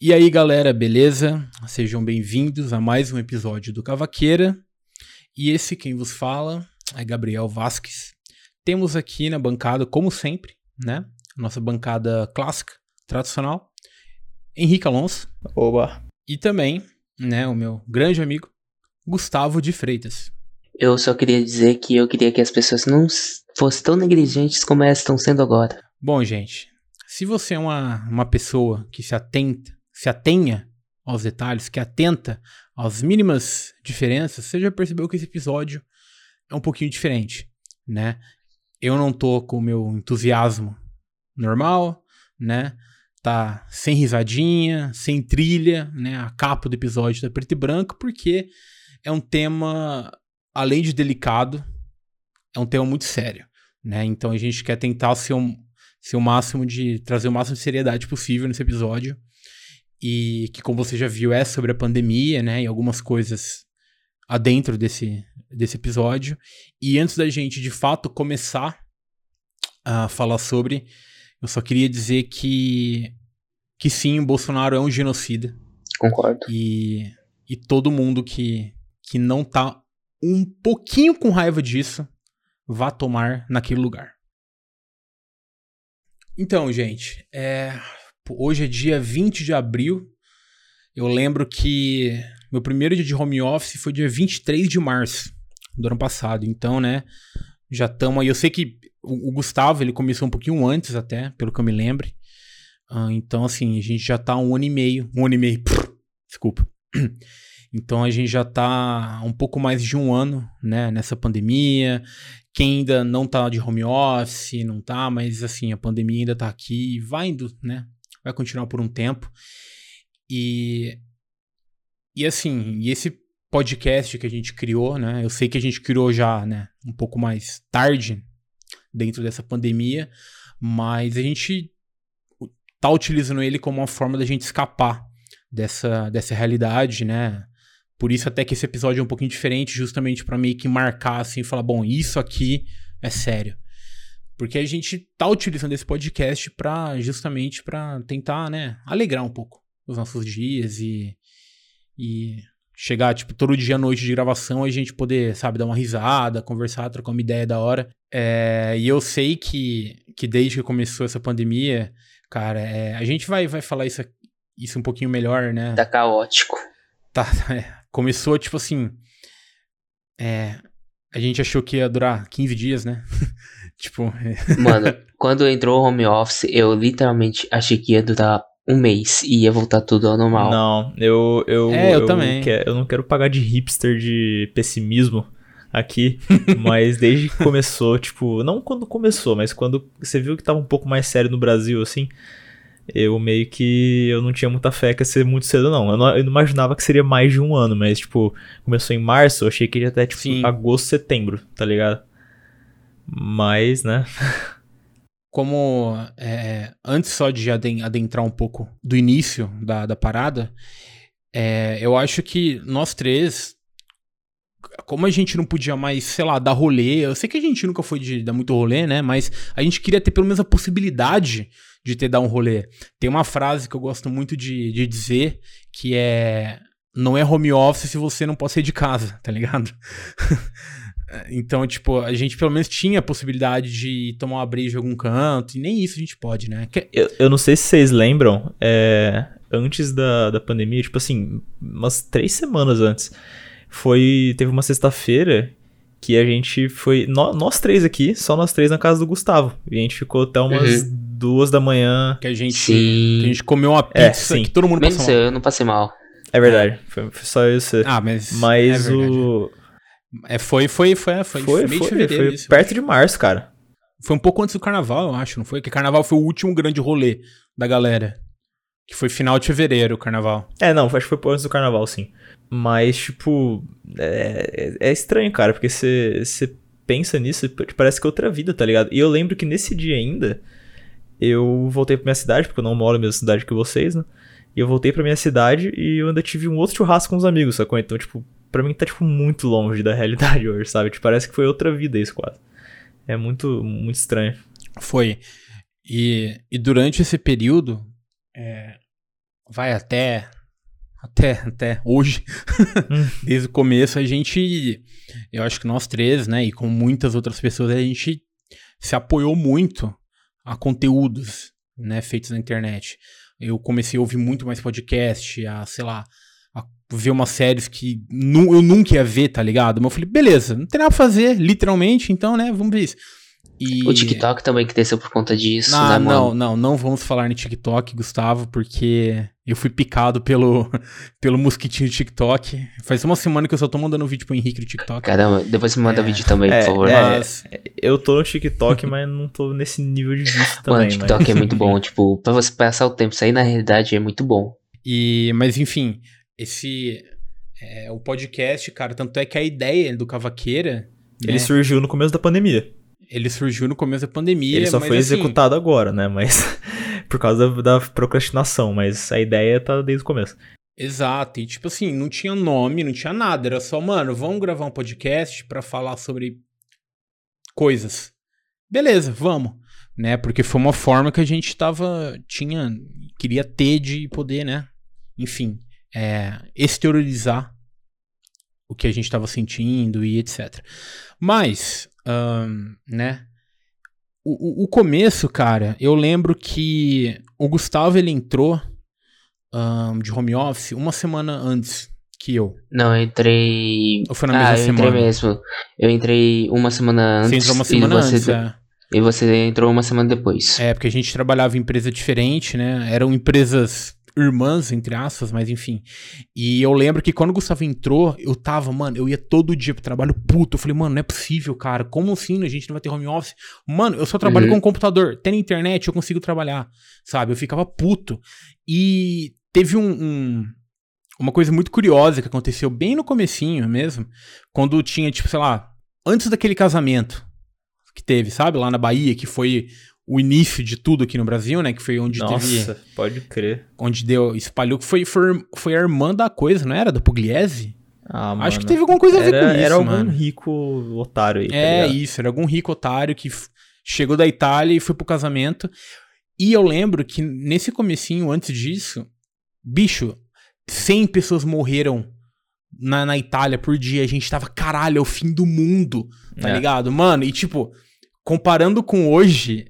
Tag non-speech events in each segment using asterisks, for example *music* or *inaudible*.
E aí, galera, beleza? Sejam bem-vindos a mais um episódio do Cavaqueira. E esse quem vos fala é Gabriel Vasques. Temos aqui na bancada, como sempre, né? Nossa bancada clássica, tradicional, Henrique Alonso. Oba. E também, né, o meu grande amigo, Gustavo de Freitas. Eu só queria dizer que eu queria que as pessoas não fossem tão negligentes como elas estão sendo agora. Bom, gente, se você é uma, uma pessoa que se atenta se atenha aos detalhes, que atenta às mínimas diferenças, você já percebeu que esse episódio é um pouquinho diferente, né? Eu não tô com o meu entusiasmo normal, né? Tá sem risadinha, sem trilha, né? A capa do episódio tá preto e branco, porque é um tema, além de delicado, é um tema muito sério, né? Então a gente quer tentar ser, um, ser o máximo de trazer o máximo de seriedade possível nesse episódio e que, como você já viu, é sobre a pandemia, né? E algumas coisas adentro desse, desse episódio. E antes da gente, de fato, começar a falar sobre, eu só queria dizer que, que sim, o Bolsonaro é um genocida. Concordo. E, e todo mundo que, que não tá um pouquinho com raiva disso, vá tomar naquele lugar. Então, gente, é, hoje é dia 20 de abril. Eu lembro que meu primeiro dia de home office foi dia 23 de março do ano passado. Então, né, já estamos aí. Eu sei que o, Gustavo, ele começou um pouquinho antes até, pelo que eu me lembre. Uh, então, assim, a gente já tá um ano e meio. Um ano e meio. Pff, desculpa. *clears throat* Então a gente já tá um pouco mais de um ano, né, nessa pandemia. Quem ainda não tá de home office, não tá, mas assim, a pandemia ainda tá aqui, vai indo, né, vai continuar por um tempo. E, e assim, e esse podcast que a gente criou, né? Eu sei que a gente criou já, né, um pouco mais tarde dentro dessa pandemia, mas a gente tá utilizando ele como uma forma da gente escapar dessa, dessa realidade, né? Por isso até que esse episódio é um pouquinho diferente, justamente para meio que marcar assim, falar, bom, isso aqui é sério. Porque a gente tá utilizando esse podcast para justamente para tentar, né, alegrar um pouco os nossos dias e e chegar tipo todo dia à noite de gravação a gente poder, sabe, dar uma risada, conversar, trocar uma ideia da hora. É, e eu sei que que desde que começou essa pandemia, cara, é, a gente vai vai falar isso isso um pouquinho melhor, né? Tá caótico. Tá, *laughs* é, começou tipo assim, é, a gente achou que ia durar 15 dias, né? *laughs* tipo. *laughs* Mano, quando entrou o home office, eu literalmente achei que ia durar um mês e ia voltar tudo ao normal. Não, eu. eu é, eu, eu também. Quero, eu não quero pagar de hipster de pessimismo aqui, *laughs* mas desde que começou, tipo, não quando começou, mas quando você viu que tava um pouco mais sério no Brasil, assim, eu meio que eu não tinha muita fé que ia ser muito cedo, não. Eu, não. eu não imaginava que seria mais de um ano, mas, tipo, começou em março, eu achei que ia até, tipo, Sim. agosto, setembro, tá ligado? Mas, né? Como é, antes só de adentrar um pouco do início da, da parada, é, eu acho que nós três, como a gente não podia mais, sei lá, dar rolê, eu sei que a gente nunca foi de dar muito rolê, né? Mas a gente queria ter pelo menos a possibilidade de ter dar um rolê. Tem uma frase que eu gosto muito de, de dizer que é não é home office se você não pode sair de casa, tá ligado? *laughs* então, tipo, a gente pelo menos tinha a possibilidade de tomar uma breja em algum canto, e nem isso a gente pode, né? Que... Eu, eu não sei se vocês lembram, é, antes da, da pandemia, tipo assim, umas três semanas antes, foi. Teve uma sexta-feira que a gente foi. Nós, nós, três aqui, só nós três na casa do Gustavo. E a gente ficou até umas. Uhum duas da manhã. Que a gente, que a gente comeu uma é, pizza é, que todo mundo Menos passou mal. eu não passei mal. É verdade, foi, foi só isso. Ah, mas. Mas é o. É, foi, foi, foi, foi, foi, meio foi, de foi isso, perto de março, cara. Foi um pouco antes do carnaval, eu acho, não foi? Porque carnaval foi o último grande rolê da galera. Que foi final de fevereiro o carnaval. É, não, acho que foi antes do carnaval, sim. Mas, tipo, é, é, é estranho, cara, porque você pensa nisso, parece que é outra vida, tá ligado? E eu lembro que nesse dia ainda, eu voltei pra minha cidade, porque eu não moro na mesma cidade que vocês, né? E eu voltei pra minha cidade e eu ainda tive um outro churrasco com os amigos, sacou? Então, tipo, pra mim tá, tipo, muito longe da realidade *laughs* hoje, sabe? Tipo, parece que foi outra vida isso quase. É muito, muito estranho. Foi. E, e durante esse período, é, vai até até até hoje, *laughs* desde o começo a gente, eu acho que nós três, né, e com muitas outras pessoas a gente se apoiou muito a conteúdos, né, feitos na internet. Eu comecei a ouvir muito mais podcast, a, sei lá, ver umas séries que nu eu nunca ia ver, tá ligado? Mas eu falei, beleza, não tem nada pra fazer, literalmente, então, né, vamos ver isso. E... O TikTok também que desceu por conta disso, não, né, mano? Não, não, não vamos falar no TikTok, Gustavo, porque eu fui picado pelo, *laughs* pelo mosquitinho do TikTok. Faz uma semana que eu só tô mandando vídeo pro Henrique do TikTok. Caramba, depois me manda é, vídeo também, é, por favor. É, mas... Eu tô no TikTok, mas não tô nesse nível de vídeo *laughs* também. Mano, o TikTok mas... é muito bom, tipo, pra você passar o tempo, isso aí na realidade é muito bom. E, mas enfim, esse... É, o podcast, cara, tanto é que a ideia do Cavaqueira... Ele né? surgiu no começo da pandemia. Ele surgiu no começo da pandemia. Ele só foi assim, executado agora, né? Mas *laughs* por causa da, da, procrastinação, mas a ideia tá desde o começo. Exato, e tipo assim, não tinha nome, não tinha nada, era só, mano, vamos gravar um podcast para falar sobre coisas. Beleza, vamos, né? Porque foi uma forma que a gente tava, tinha, queria ter de poder, né? Enfim, é, exteriorizar o que a gente estava sentindo e etc. Mas um, né? O, o, começo, cara, eu lembro que o Gustavo ele entrou um, de home office uma semana antes que eu. Não, eu entrei. Ou foi na ah, mesma eu semana? entrei mesmo. Eu entrei uma semana antes. Você entrou uma semana você... antes, é. E você entrou uma semana depois. É, porque a gente trabalhava em empresa diferente, né? Eram empresas irmãs, entre aspas, mas enfim. E eu lembro que quando o Gustavo entrou, eu tava, mano, eu ia todo dia pro trabalho puto. Eu falei, mano, não é possível, cara. Como assim a gente não vai ter home office? Mano, eu só trabalho uhum. com computador. Tendo internet, eu consigo trabalhar, sabe? Eu ficava puto. E teve um, um uma coisa muito curiosa que aconteceu bem no comecinho mesmo, quando tinha, tipo, sei lá, antes daquele casamento que teve, sabe? Lá na Bahia, que foi o início de tudo aqui no Brasil, né? Que foi onde Nossa, teve. Nossa, pode crer. Onde deu, espalhou, que foi, foi, foi a irmã da coisa, não era? Da Pugliese? Ah, Acho mano. que teve alguma coisa a ver era, com isso, Era algum mano. rico otário aí. Tá é, isso, era algum rico otário que chegou da Itália e foi pro casamento. E eu lembro que nesse comecinho, antes disso, bicho, 100 pessoas morreram na, na Itália por dia. A gente tava, caralho, é o fim do mundo, tá é. ligado? Mano, e tipo, comparando com hoje,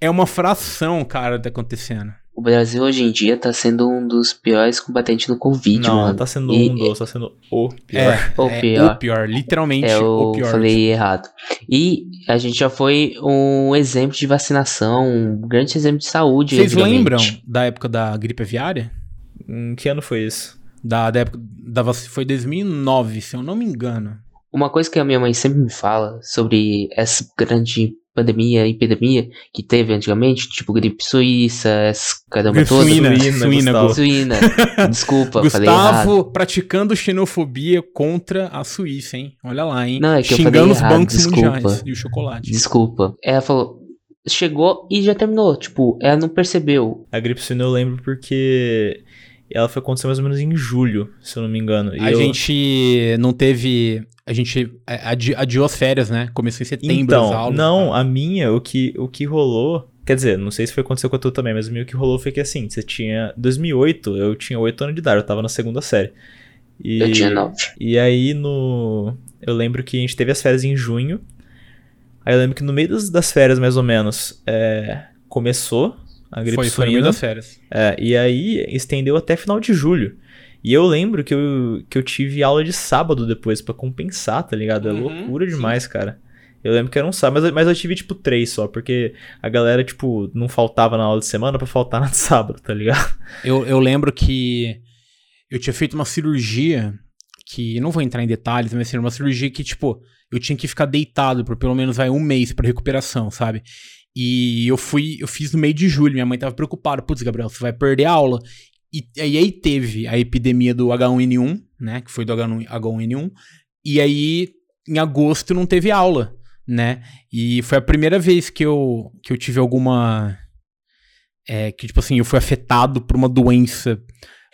é uma fração, cara, tá acontecendo. O Brasil hoje em dia tá sendo um dos piores combatentes do Covid, não, mano. Não, tá sendo e, um dos, tá sendo o pior. É, o pior. É o pior, literalmente é, o pior. Eu falei errado. E a gente já foi um exemplo de vacinação, um grande exemplo de saúde. Vocês lembram da época da gripe aviária? Em que ano foi isso? Da, da época da foi 2009, se eu não me engano. Uma coisa que a minha mãe sempre me fala sobre essa grande pandemia, epidemia que teve antigamente, tipo gripe suíça, essa caramba gripe toda. Suína, suína, suína. *laughs* Desculpa, Gustavo falei errado. praticando xenofobia contra a Suíça, hein? Olha lá, hein? Não, é que Xingando eu falei os errado, bancos desculpa. mundiais e o chocolate. Desculpa. Ela falou, chegou e já terminou, tipo, ela não percebeu. A gripe suína eu lembro porque ela foi acontecer mais ou menos em julho, se eu não me engano. E a eu... gente não teve a gente adi adiou as férias, né? Começou em setembro então, as aulas. Não, tá? a minha, o que, o que rolou. Quer dizer, não sei se foi aconteceu com a tua também, mas o meu que rolou foi que assim, você tinha. 2008, eu tinha 8 anos de idade, eu tava na segunda série. E, eu tinha 9. E aí no. Eu lembro que a gente teve as férias em junho. Aí eu lembro que no meio das, das férias, mais ou menos, é, começou a gripe foi, suína. Foi no meio das férias. É, e aí estendeu até final de julho. E eu lembro que eu, que eu tive aula de sábado depois para compensar, tá ligado? É uhum, loucura demais, sim. cara. Eu lembro que era um sábado, mas, mas eu tive, tipo, três só, porque a galera, tipo, não faltava na aula de semana para faltar na *laughs* de sábado, tá ligado? Eu, eu lembro que eu tinha feito uma cirurgia que, não vou entrar em detalhes, mas assim, uma cirurgia que, tipo, eu tinha que ficar deitado por pelo menos vai, um mês para recuperação, sabe? E eu fui, eu fiz no meio de julho, minha mãe tava preocupada, putz, Gabriel, você vai perder a aula. E, e aí teve a epidemia do H1N1, né? Que foi do H1N1. E aí, em agosto, não teve aula, né? E foi a primeira vez que eu, que eu tive alguma. É, que, tipo assim, eu fui afetado por uma doença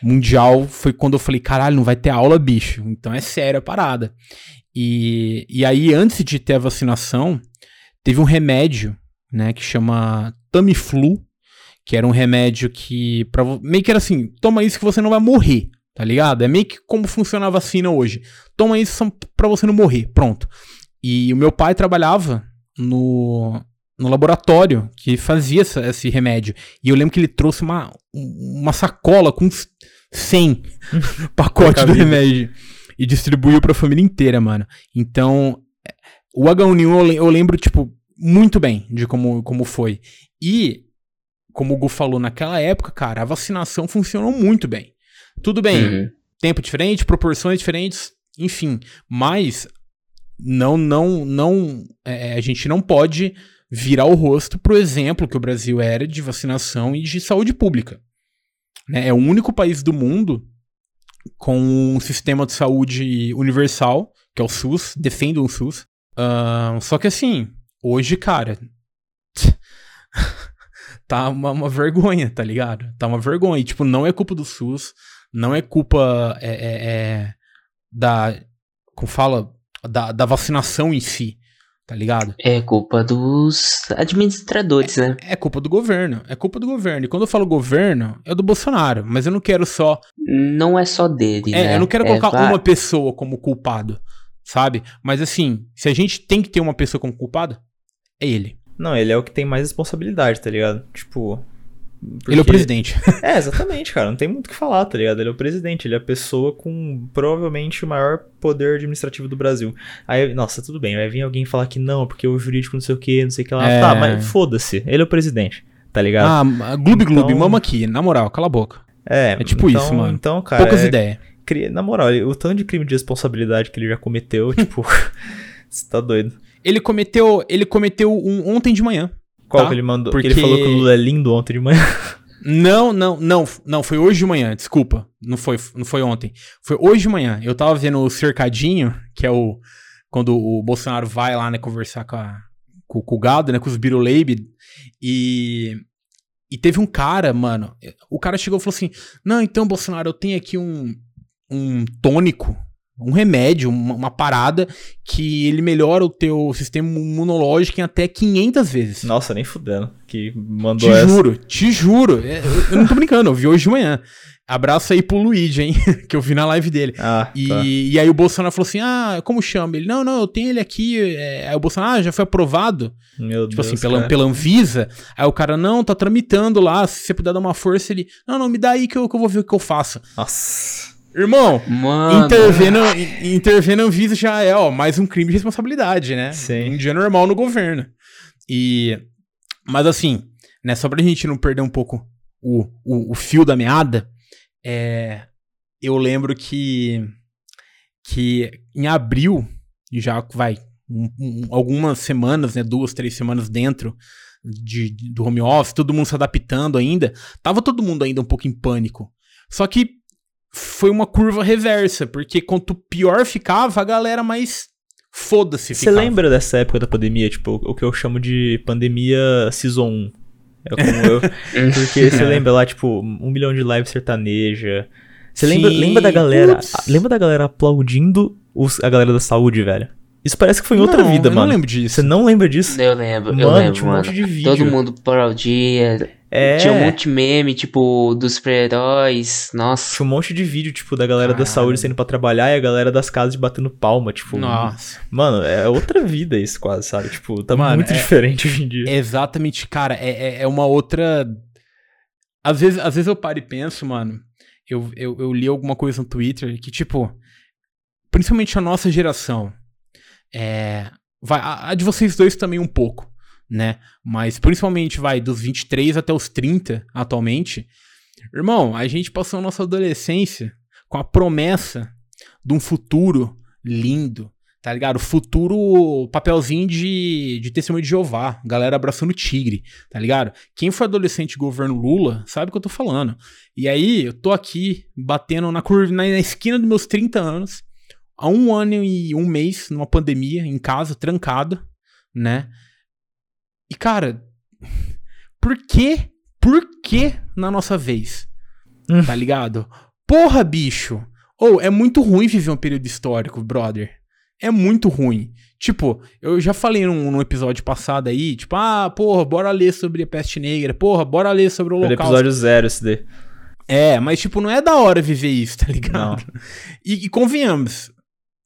mundial. Foi quando eu falei, caralho, não vai ter aula, bicho. Então é sério a parada. E, e aí, antes de ter a vacinação, teve um remédio, né? Que chama Tamiflu que era um remédio que. Pra, meio que era assim: toma isso que você não vai morrer, tá ligado? É meio que como funciona a vacina hoje. Toma isso pra você não morrer, pronto. E o meu pai trabalhava no, no laboratório que fazia essa, esse remédio. E eu lembro que ele trouxe uma, uma sacola com 100 *laughs* pacotes do remédio e distribuiu pra família inteira, mano. Então, o H1N1 eu lembro, tipo, muito bem de como, como foi. E, como o Gu falou, naquela época, cara, a vacinação funcionou muito bem. Tudo bem, uhum. tempo diferente, proporções diferentes, enfim. Mas não, não, não, é, a gente não pode virar o rosto pro exemplo que o Brasil era de vacinação e de saúde pública. Né? É o único país do mundo com um sistema de saúde universal, que é o SUS, defendo o SUS. Uh, só que assim, hoje, cara, *laughs* tá uma, uma, vergonha, tá ligado? Tá uma vergonha. E, tipo, não é culpa do SUS, não é culpa é, é, é, da. Como fala? Da, da vacinação em si tá ligado? É culpa dos administradores, né? É culpa do governo, é culpa do governo. E quando eu falo governo, é do Bolsonaro, mas eu não quero só. Não é só dele, é, né? Eu não quero colocar é, uma pessoa como culpado, sabe? Mas assim, se a gente tem que ter uma pessoa como culpado, é ele. Não, ele é o que tem mais responsabilidade, tá ligado? Tipo, porque... Ele é o presidente. *laughs* é, exatamente, cara. Não tem muito o que falar, tá ligado? Ele é o presidente. Ele é a pessoa com provavelmente o maior poder administrativo do Brasil. Aí, nossa, tudo bem. Vai vir alguém falar que não, porque o jurídico não sei o que, não sei o que lá. É... Tá, mas foda-se. Ele é o presidente, tá ligado? Ah, gloob gloob, então... mama aqui, na moral, cala a boca. É, é tipo então, isso, mano. Então, cara. Poucas é... ideias. Na moral, o tanto de crime de responsabilidade que ele já cometeu, *laughs* tipo. *laughs* Você tá doido. Ele cometeu, ele cometeu um ontem de manhã. Qual tá? que ele mandou? Porque ele falou que o Lula é lindo ontem de manhã. *laughs* Não, não, não, não, foi hoje de manhã, desculpa. Não foi, não foi ontem. Foi hoje de manhã. Eu tava vendo o cercadinho, que é o quando o Bolsonaro vai lá, né, conversar com, a, com, com o gado, né, com os Biruleib, e e teve um cara, mano, o cara chegou e falou assim: "Não, então, Bolsonaro, eu tenho aqui um um tônico um remédio, uma, uma, parada que ele melhora o teu sistema imunológico em até 500 vezes. Nossa, nem fudendo. Que mandou te essa. Te juro, te juro. É, eu, eu, não tô brincando, eu vi hoje de manhã. Abraço aí pro Luigi, hein? *laughs* que eu vi na live dele. Ah, e, tá. e aí o Bolsonaro falou assim: ah, como chama? Ele, não, não, eu tenho ele aqui. É... Aí o Bolsonaro, ah, já foi aprovado. Meu tipo Deus, assim, pela, pela Anvisa. Aí o cara, não, tá tramitando lá. Se você puder dar uma força, ele, não, não, me dá aí que eu, que eu vou ver o que eu faço. Nossa. Irmão, Mano. intervendo, intervendo Anvisa já é, ó, mais um crime de responsabilidade, né? Sim. Um dia normal no governo. E. Mas assim, né, só pra gente não perder um pouco o, o, o fio da meada, é, eu lembro que. Que em abril, já vai um, um, algumas semanas, né? Duas, três semanas dentro de, do home office, todo mundo se adaptando ainda. Tava todo mundo ainda um pouco em pânico. Só que foi uma curva reversa, porque quanto pior ficava, a galera mais foda-se Você lembra dessa época da pandemia, tipo, o que eu chamo de pandemia Season 1? É como eu, *laughs* porque você lembra lá, tipo, um milhão de lives sertaneja. Você lembra, lembra da galera, lembra da galera aplaudindo os, a galera da saúde, velho? Isso parece que foi em outra não, vida, eu mano. não lembro disso. Você não lembra disso? Eu lembro, mano, eu lembro, um mano. monte de vídeo. Todo mundo aplaudia. É. Tinha um monte de meme, tipo, dos super-heróis. Nossa. Tinha um monte de vídeo, tipo, da galera Caralho. da saúde saindo pra trabalhar e a galera das casas batendo palma, tipo. Nossa. Mano, é outra vida isso quase, sabe? Tipo, tá mano, muito é, diferente hoje em dia. Exatamente, cara, é, é, é uma outra. Às vezes, às vezes eu paro e penso, mano. Eu, eu, eu li alguma coisa no Twitter que, tipo, principalmente a nossa geração, é, vai, a, a, de vocês dois também um pouco, né? Mas principalmente vai dos 23 até os 30 atualmente. Irmão, a gente passou a nossa adolescência com a promessa de um futuro lindo, tá ligado? Futuro papelzinho de, de testemunho de Jeová, galera abraçando tigre, tá ligado? Quem foi adolescente governo Lula sabe o que eu tô falando. E aí, eu tô aqui batendo na curva, na, na esquina dos meus 30 anos, há um ano e um mês numa pandemia, em casa, trancado, né? E, cara, por que, por que na nossa vez? Hum. Tá ligado? Porra, bicho! Ou, oh, é muito ruim viver um período histórico, brother. é muito ruim. Tipo, eu já falei num, num episódio passado aí, tipo, ah, porra, bora ler sobre a peste negra, porra, bora ler sobre o holocausto. episódio zero esse daí. É, mas tipo, não é da hora viver isso, tá ligado? E, e convenhamos,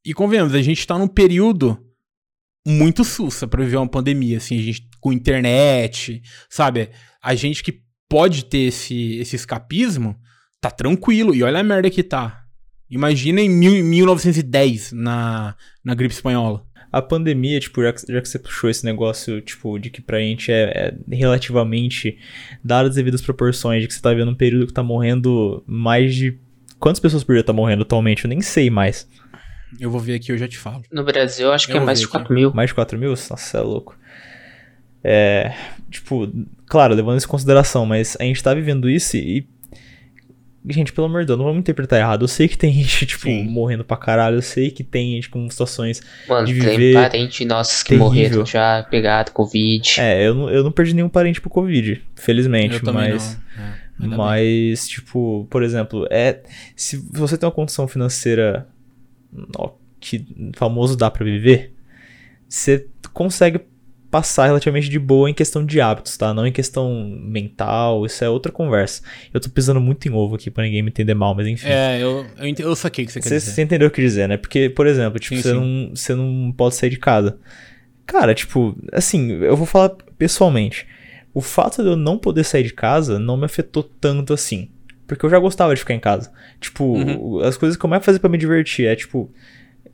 e convenhamos, a gente tá num período muito sussa pra viver uma pandemia, assim, a gente com internet, sabe? A gente que pode ter esse, esse escapismo, tá tranquilo, e olha a merda que tá. Imagina em mil, 1910, na, na gripe espanhola. A pandemia, tipo, já que, já que você puxou esse negócio, tipo, de que pra gente é, é relativamente, dadas as devidas proporções, de que você tá vivendo um período que tá morrendo mais de. Quantas pessoas por dia tá morrendo atualmente? Eu nem sei mais. Eu vou ver aqui, eu já te falo. No Brasil, acho que Eu é vou mais de aqui. 4 mil. Mais de 4 mil? Nossa, é louco. É. Tipo, claro, levando isso em consideração, mas a gente tá vivendo isso e. Gente, pelo amor de Deus, não vamos interpretar errado. Eu sei que tem *laughs* gente, tipo, Sim. morrendo pra caralho. Eu sei que tem gente com situações. Mano, de tem viver parente nossos que terrível. morreram já, pegaram Covid. É, eu não, eu não perdi nenhum parente pro Covid, felizmente, eu mas. não. É, ainda bem. Mas, tipo, por exemplo, é. Se você tem uma condição financeira ó, que famoso dá pra viver, você consegue passar relativamente de boa em questão de hábitos, tá? Não em questão mental, isso é outra conversa. Eu tô pisando muito em ovo aqui pra ninguém me entender mal, mas enfim. É, eu, eu, ente- eu saquei o que você quer Você, dizer. você entendeu o que eu dizer, né? Porque, por exemplo, tipo, você. Não, você não pode sair de casa. Cara, tipo, assim, eu vou falar pessoalmente. O fato de eu não poder sair de casa não me afetou tanto assim. Porque eu já gostava de ficar em casa. Tipo, Uhum. as coisas que eu mais fazia pra me divertir é, tipo,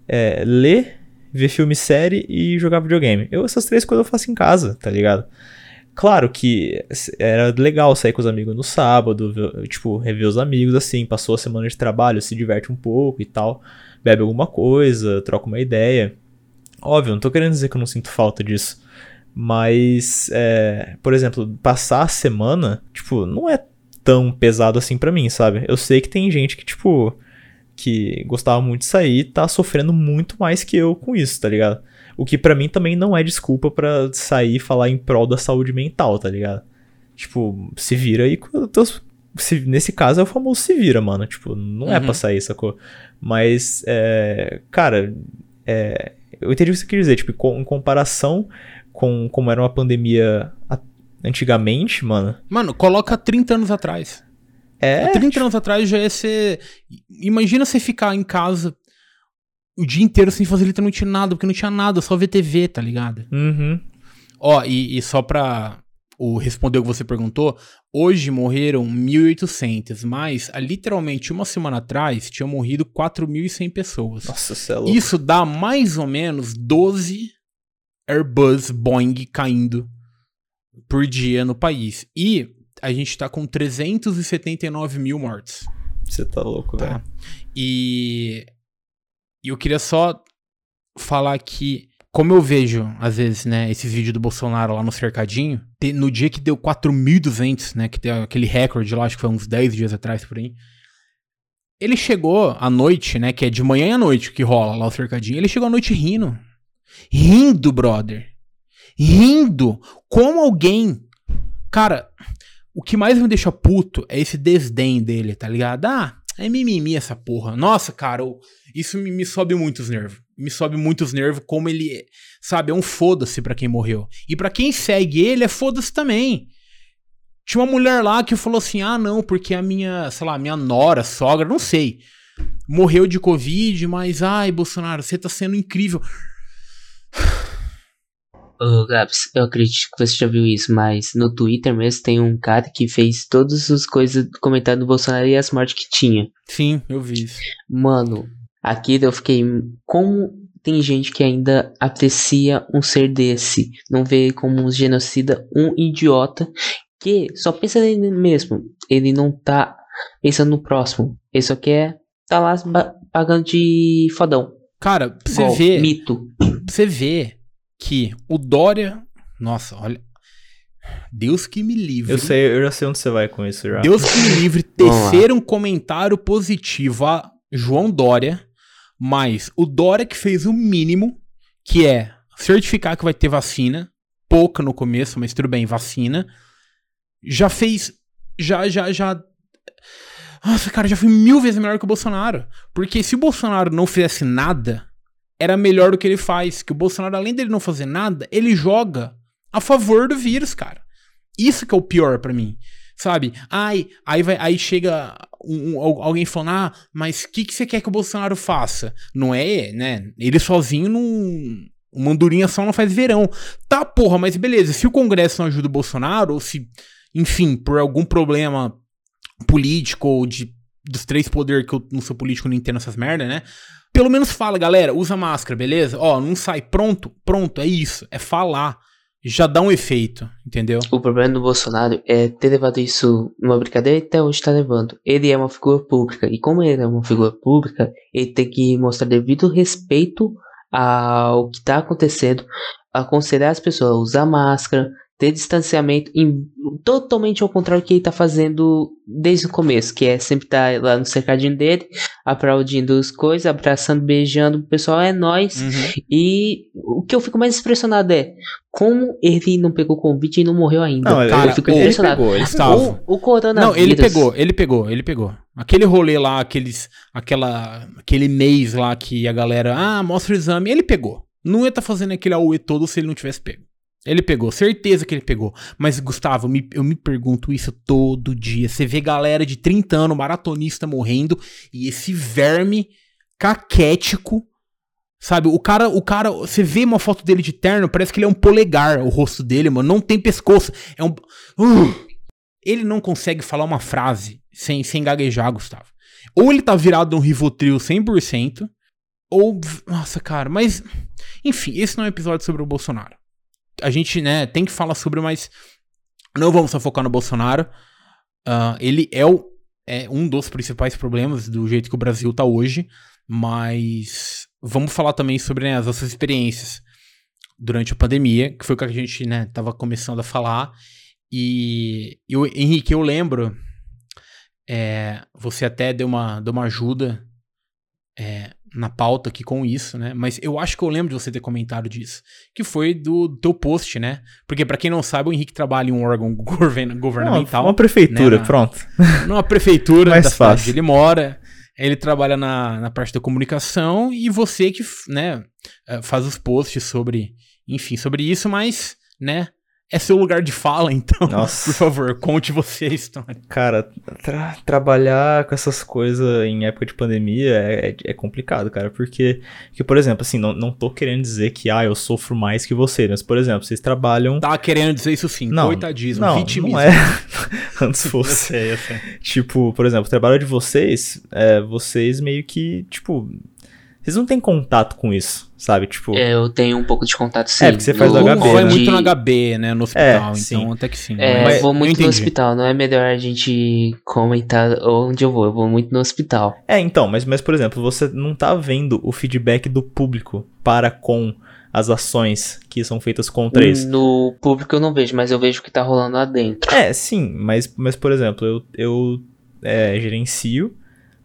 é, ler, ver filme, série e jogar videogame. Eu, essas três coisas eu faço em casa, tá ligado? Claro que era legal sair com os amigos no sábado, tipo, rever os amigos, assim, passou a semana de trabalho, se diverte um pouco e tal, bebe alguma coisa, troca uma ideia. Óbvio, não tô querendo dizer que eu não sinto falta disso. Mas, é, por exemplo, passar a semana, tipo, não é tão pesado assim pra mim, sabe? Eu sei que tem gente que, tipo, que gostava muito de sair tá sofrendo muito mais que eu com isso, tá ligado? O que pra mim também não é desculpa pra sair e falar em prol da saúde mental, tá ligado? Tipo, se vira aí com os teus. se- nesse caso é o famoso se vira, mano. Tipo, não é Uhum. pra sair, sacou? Mas, é, cara, é, eu entendi o que você quer dizer. Tipo, com- em comparação com como era uma pandemia antigamente, mano. Mano, coloca 30 anos atrás. É. Há 30 anos atrás já ia ser. Imagina você ficar em casa o dia inteiro sem fazer literalmente nada, porque não tinha nada, só ver TV, tá ligado? Uhum. Ó, e, e só pra o, responder o que você perguntou, hoje morreram 1.800, mas há literalmente uma semana atrás tinham morrido 4.100 pessoas. Nossa, você é louco. Isso dá mais ou menos 12 Airbus Boeing caindo por dia no país. E a gente tá com 379 mil mortes. Você tá louco, Tá. velho. E, e eu queria só falar que, como eu vejo, às vezes, né, esse vídeo do Bolsonaro lá no cercadinho, no dia que deu 4.200, né, que tem aquele recorde lá, acho que foi uns 10 dias atrás por aí. Ele chegou à noite, né, que é de manhã à noite que rola lá o cercadinho, ele chegou à noite rindo. Rindo, brother. Rindo. Como alguém. Cara, o que mais me deixa puto é esse desdém dele, tá ligado? Ah, é mimimi essa porra. Nossa, cara, isso me, me sobe muito os nervos. Me sobe muito os nervos como ele, sabe, é um foda-se pra quem morreu. E pra quem segue ele, é foda-se também. Tinha uma mulher lá que falou assim: ah, não, porque a minha, sei lá, minha nora, sogra, não sei, morreu de Covid, mas ai, Bolsonaro, você tá sendo incrível. Ô, Gabs, eu acredito que você já viu isso, mas no Twitter mesmo tem um cara que fez todas as coisas comentando do Bolsonaro e as mortes que tinha. Sim, eu vi isso. Mano, aqui eu fiquei. Como tem gente que ainda aprecia um ser desse? Não vê como um genocida, um idiota que só pensa nele mesmo. Ele não tá pensando no próximo. Ele só quer tá lá pagando de fodão. Cara, pra você ver. Mito. pra você ver que o Dória. Nossa, olha. Deus que me livre. Eu sei, eu já sei onde você vai com isso já. Deus que me livre *laughs* tecer um comentário positivo a João Dória, mas o Dória que fez o mínimo, que é certificar que vai ter vacina, pouca no começo, mas tudo bem, vacina, já fez, já, já, já... Nossa, cara, já foi mil vezes melhor que o Bolsonaro. Porque se o Bolsonaro não fizesse nada, era melhor do que ele faz. Que o Bolsonaro, além dele não fazer nada, ele joga a favor do vírus, cara. Isso que é o pior para mim. Sabe? Ai, aí, vai, aí chega um, um, alguém falando, ah, mas o que, que você quer que o Bolsonaro faça? Não é, né? Ele sozinho não. Uma andorinha só não faz verão. Tá, porra, mas beleza. Se o Congresso não ajuda o Bolsonaro, ou se, enfim, por algum problema político ou de, dos três poderes que eu não sou político, não entendo essas merda, né? Pelo menos fala, galera, usa máscara, beleza? Ó, não sai pronto, pronto, é isso. É falar. Já dá um efeito, entendeu? O problema do Bolsonaro é ter levado isso numa brincadeira e até hoje tá levando. Ele é uma figura pública. E como ele é uma figura pública, ele tem que mostrar devido respeito ao que tá acontecendo, aconselhar as pessoas a usar máscara, ter distanciamento em, totalmente ao contrário do que ele tá fazendo desde o começo, que é sempre estar tá lá no cercadinho dele, aplaudindo as coisas, abraçando, beijando o pessoal, é nós. Uhum. E o que eu fico mais impressionado é como ele não pegou convite e não morreu ainda. Não, Cara, eu fico ele impressionado. Pegou, ele estava. O, o coronavírus. Não, ele pegou, ele pegou, ele pegou. Aquele rolê lá, aqueles, aquela, aquele mês lá que a galera, ah, mostra o exame, ele pegou. Não ia estar tá fazendo aquele AUE todo se ele não tivesse pego. Ele pegou, certeza que ele pegou. Mas, Gustavo, me, eu me pergunto isso todo dia. Você vê galera de 30 anos, maratonista morrendo, e esse verme caquético, sabe? O cara, o cara, você vê uma foto dele de terno, parece que ele é um polegar, o rosto dele, mano. Não tem pescoço. É um. Uh! Ele não consegue falar uma frase sem, sem gaguejar, Gustavo. Ou ele tá virado um Rivotril 100%, ou. Nossa, cara, mas. Enfim, esse não é um episódio sobre o Bolsonaro a gente, né, tem que falar sobre, mas não vamos só focar no Bolsonaro. Uh, ele é, o, é um dos principais problemas do jeito que o Brasil tá hoje, mas vamos falar também sobre né, as nossas experiências durante a pandemia, que foi o que a gente, né, tava começando a falar. E eu, Henrique, eu lembro, é, você até deu uma, deu uma ajuda é, na pauta aqui com isso, né? Mas eu acho que eu lembro de você ter comentado disso. Que foi do, do teu post, né? Porque para quem não sabe, o Henrique trabalha em um órgão *laughs* governamental. Uma prefeitura, né? pronto. Numa prefeitura da cidade onde ele mora. Ele trabalha na, na parte da comunicação e você que, né, eh, faz os posts sobre, enfim, sobre isso, mas, né, é seu lugar de fala, então. Nossa. *laughs* Por favor, conte você a história. Cara, tra trabalhar com essas coisas em época de pandemia é, é, é, complicado, cara. Porque, que, por exemplo, assim, não, não tô querendo dizer que, ah, eu sofro mais que você, mas, por exemplo, vocês trabalham. Tá querendo dizer isso sim. Não, Coitadismo, não, vitimismo. Não é. *laughs* Antes *laughs* fosse. eu sei, eu sei. Tipo, por exemplo, o trabalho de vocês, é, vocês meio que, tipo, vocês não têm contato com isso, sabe? Tipo. É, eu tenho um pouco de contato sim. É, porque você faz no HB. Né? muito no HB, né? No hospital, é, então até que sim. É, mas, vou muito no hospital, não é melhor a gente comentar onde eu vou, eu vou muito no hospital. É, então, mas, mas por exemplo, você não tá vendo o feedback do público para com as ações que são feitas contra isso. No público eu não vejo, mas eu vejo o que tá rolando lá dentro. É, sim, mas, mas por exemplo, eu, eu é, gerencio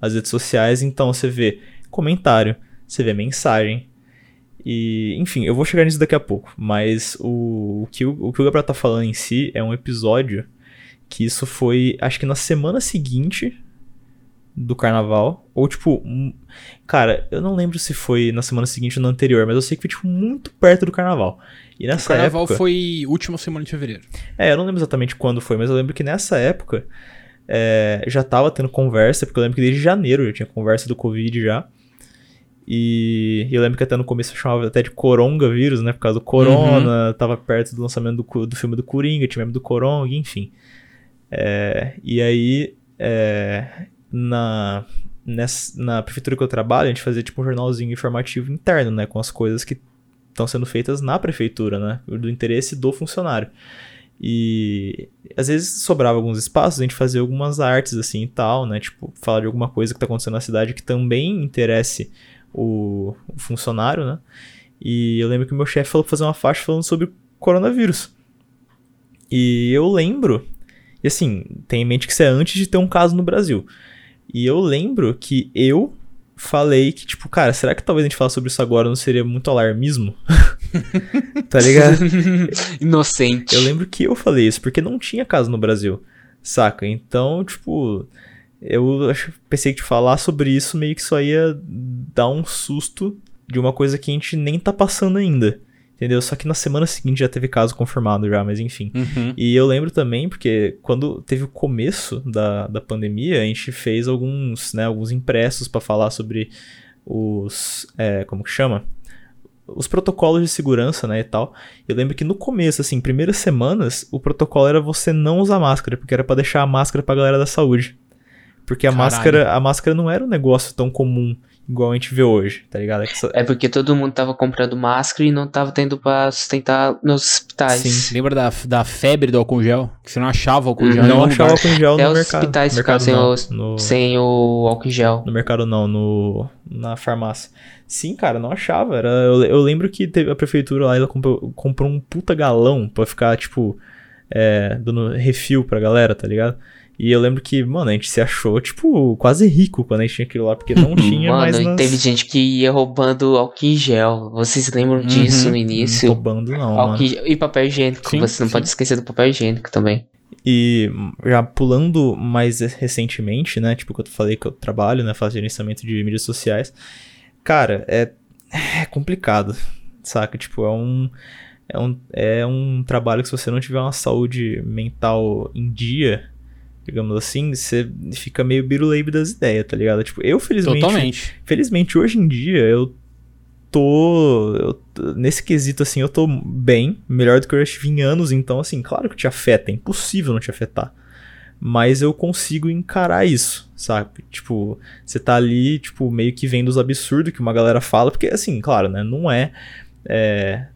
as redes sociais, então você vê comentário, você vê mensagem. E, enfim, eu vou chegar nisso daqui a pouco. Mas o, o, que, o, o que o Gabriel tá falando em si é um episódio que isso foi, acho que na semana seguinte do carnaval. Ou tipo, cara, eu não lembro se foi na semana seguinte ou na anterior, mas eu sei que foi tipo muito perto do carnaval. E nessa o carnaval época, foi última semana de fevereiro. É, eu não lembro exatamente quando foi, mas eu lembro que nessa época é, já tava tendo conversa, porque eu lembro que desde janeiro já tinha conversa do Covid já. E eu lembro que até no começo eu chamava até de Coronga vírus, né? Por causa do Corona, uhum. tava perto do lançamento do, do filme do Coringa, tinha do Coronga, enfim. É, e aí, é, na, nessa, na prefeitura que eu trabalho, a gente fazia tipo um jornalzinho informativo interno, né? Com as coisas que estão sendo feitas na prefeitura, né? Do interesse do funcionário. E às vezes sobrava alguns espaços, a gente fazia algumas artes assim e tal, né? Tipo, falar de alguma coisa que tá acontecendo na cidade que também interesse o, o funcionário, né? E eu lembro que o meu chefe falou pra fazer uma faixa falando sobre coronavírus. E eu lembro, e assim, tem em mente que isso é antes de ter um caso no Brasil. E eu lembro que eu falei que, tipo, cara, será que talvez a gente falar sobre isso agora não seria muito alarmismo? *laughs* tá ligado? *laughs* Inocente. Eu lembro que eu falei isso, porque não tinha caso no Brasil, saca? Então, tipo, eu pensei que falar sobre isso meio que só ia dar um susto de uma coisa que a gente nem tá passando ainda. Entendeu? Só que na semana seguinte já teve caso confirmado já, mas enfim. Uhum. E eu lembro também, porque quando teve o começo da, da pandemia, a gente fez alguns, né, alguns impressos para falar sobre os. É, como que chama? Os protocolos de segurança, né, e tal. Eu lembro que no começo, assim, primeiras semanas, o protocolo era você não usar máscara, porque era para deixar a máscara pra galera da saúde. Porque a Caralho. máscara, a máscara não era um negócio tão comum igual a gente vê hoje, tá ligado? É que só- É porque todo mundo tava comprando máscara e não tava tendo pra sustentar nos hospitais. Sim. Lembra da, da febre do álcool gel? Que você não achava álcool gel não achava lugar. álcool gel Até no os mercado. hospitais mercado ficavam não, sem no... Sem o álcool em gel. No mercado não, no, na farmácia. Sim, cara, não achava. Era, eu, eu lembro que teve a prefeitura lá, ela comprou, comprou um puta galão pra ficar, tipo, é, dando refil pra galera, tá ligado? E eu lembro que, mano, a gente se achou, tipo, quase rico quando a gente tinha aquilo lá, porque não *laughs* tinha Mano, mais e nas... teve gente que ia roubando álcool em gel. Vocês lembram Uhum. disso no Não início? roubando não, Álcool mano. em gel- E papel higiênico. Sim, Você não sim. pode esquecer do papel higiênico também. E já pulando mais recentemente, né? Tipo, que eu falei que eu trabalho, né? Faço gerenciamento de mídias sociais. Cara, é, é complicado, saca? Tipo, é um, é, um, é um trabalho que se você não tiver uma saúde mental em dia, digamos assim, você fica meio biruleibe das ideias, tá ligado? Tipo, eu felizmente... Totalmente. Felizmente, hoje em dia, eu tô, eu Nesse quesito, assim, eu tô bem, melhor do que eu já estive em anos, então, assim, claro que te afeta, é impossível não te afetar. Mas eu consigo encarar isso, sabe? Tipo, você tá ali, tipo, meio que vendo os absurdos que uma galera fala, porque, assim, claro, né, não é. é,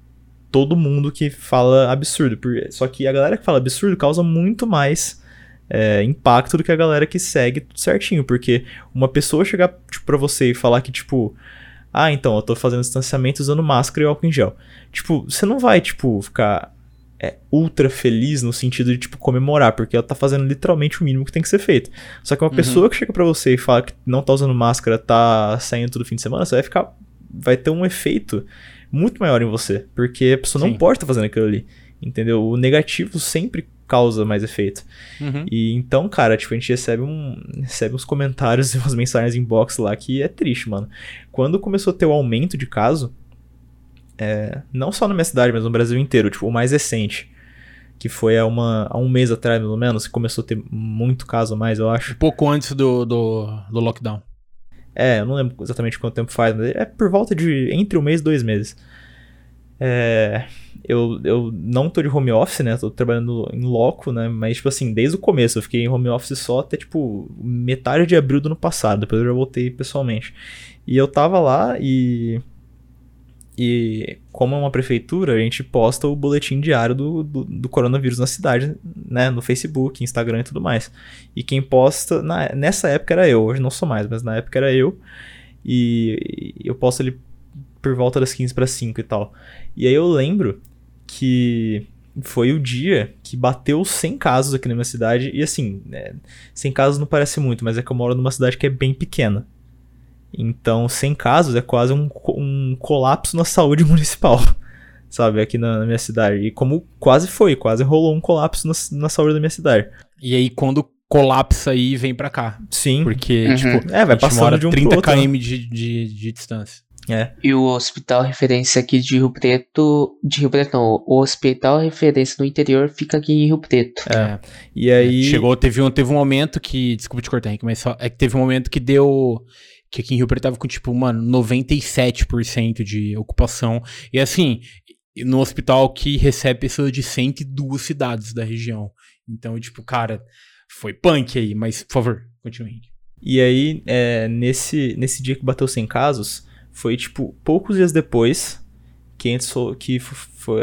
todo mundo que fala absurdo. Só que a galera que fala absurdo causa muito mais é, impacto do que a galera que segue tudo certinho. Porque uma pessoa chegar tipo, pra você e falar que, tipo, ah, então, eu tô fazendo distanciamento usando máscara e álcool em gel. Tipo, você não vai, tipo, ficar é, ultra feliz no sentido de, tipo, comemorar, porque ela tá fazendo literalmente o mínimo que tem que ser feito. Só que uma Uhum. pessoa que chega pra você e fala que não tá usando máscara, tá saindo todo fim de semana, você vai ficar. Vai ter um efeito muito maior em você. Porque a pessoa não Sim. pode estar fazendo aquilo ali. Entendeu? O negativo sempre causa mais efeito. Uhum. E então, cara, tipo, a gente recebe, um, recebe uns comentários *laughs* e umas mensagens inbox lá que é triste, mano. Quando começou a ter o aumento de caso, é, não só na minha cidade, mas no Brasil inteiro, tipo, o mais recente, que foi há, uma, há um mês atrás, ou menos, que começou a ter muito caso a mais, eu acho. Um pouco antes do, do, do lockdown. É, eu não lembro exatamente quanto tempo faz, mas é por volta de entre um mês e dois meses. É, eu, eu não tô de home office, né? Tô trabalhando em loco, né? Mas, tipo assim, desde o começo eu fiquei em home office só até, tipo, metade de abril do ano passado. Depois eu já voltei pessoalmente. E eu tava lá e. E como é uma prefeitura, a gente posta o boletim diário do, do, do coronavírus na cidade, né? No Facebook, Instagram e tudo mais. E quem posta, na- nessa época era eu, hoje não sou mais, mas na época era eu. E eu posto ali por volta das 15 para 5 e tal. E aí eu lembro que foi o dia que bateu 100 casos aqui na minha cidade. E assim, né, 100 casos não parece muito, mas é que eu moro numa cidade que é bem pequena. Então, 100 casos é quase um, um colapso na *laughs* saúde municipal, *laughs* sabe, aqui na, na minha cidade. E como quase foi, quase rolou um colapso na, na saúde da minha cidade. E aí, quando colapsa aí, vem pra cá. Sim. Porque, Uhum. tipo, É, vai a gente passando mora de um pro 30 outro, né? km de, de, de distância. É. E o hospital referência aqui de Rio Preto. De Rio Preto não. O hospital referência no interior fica aqui em Rio Preto. É. E aí. Chegou, teve um, teve um momento que. Desculpa te cortar, Henrique, mas só. É que teve um momento que deu. Que aqui em Rio Preto tava com, tipo, mano, 97% de ocupação. E assim, no hospital que recebe pessoas de 102 cidades da região. Então, tipo, cara, foi punk aí, mas, por favor, continue, Henrique. E aí, é, nesse, nesse dia que bateu 100 casos, foi tipo poucos dias depois que, sol- que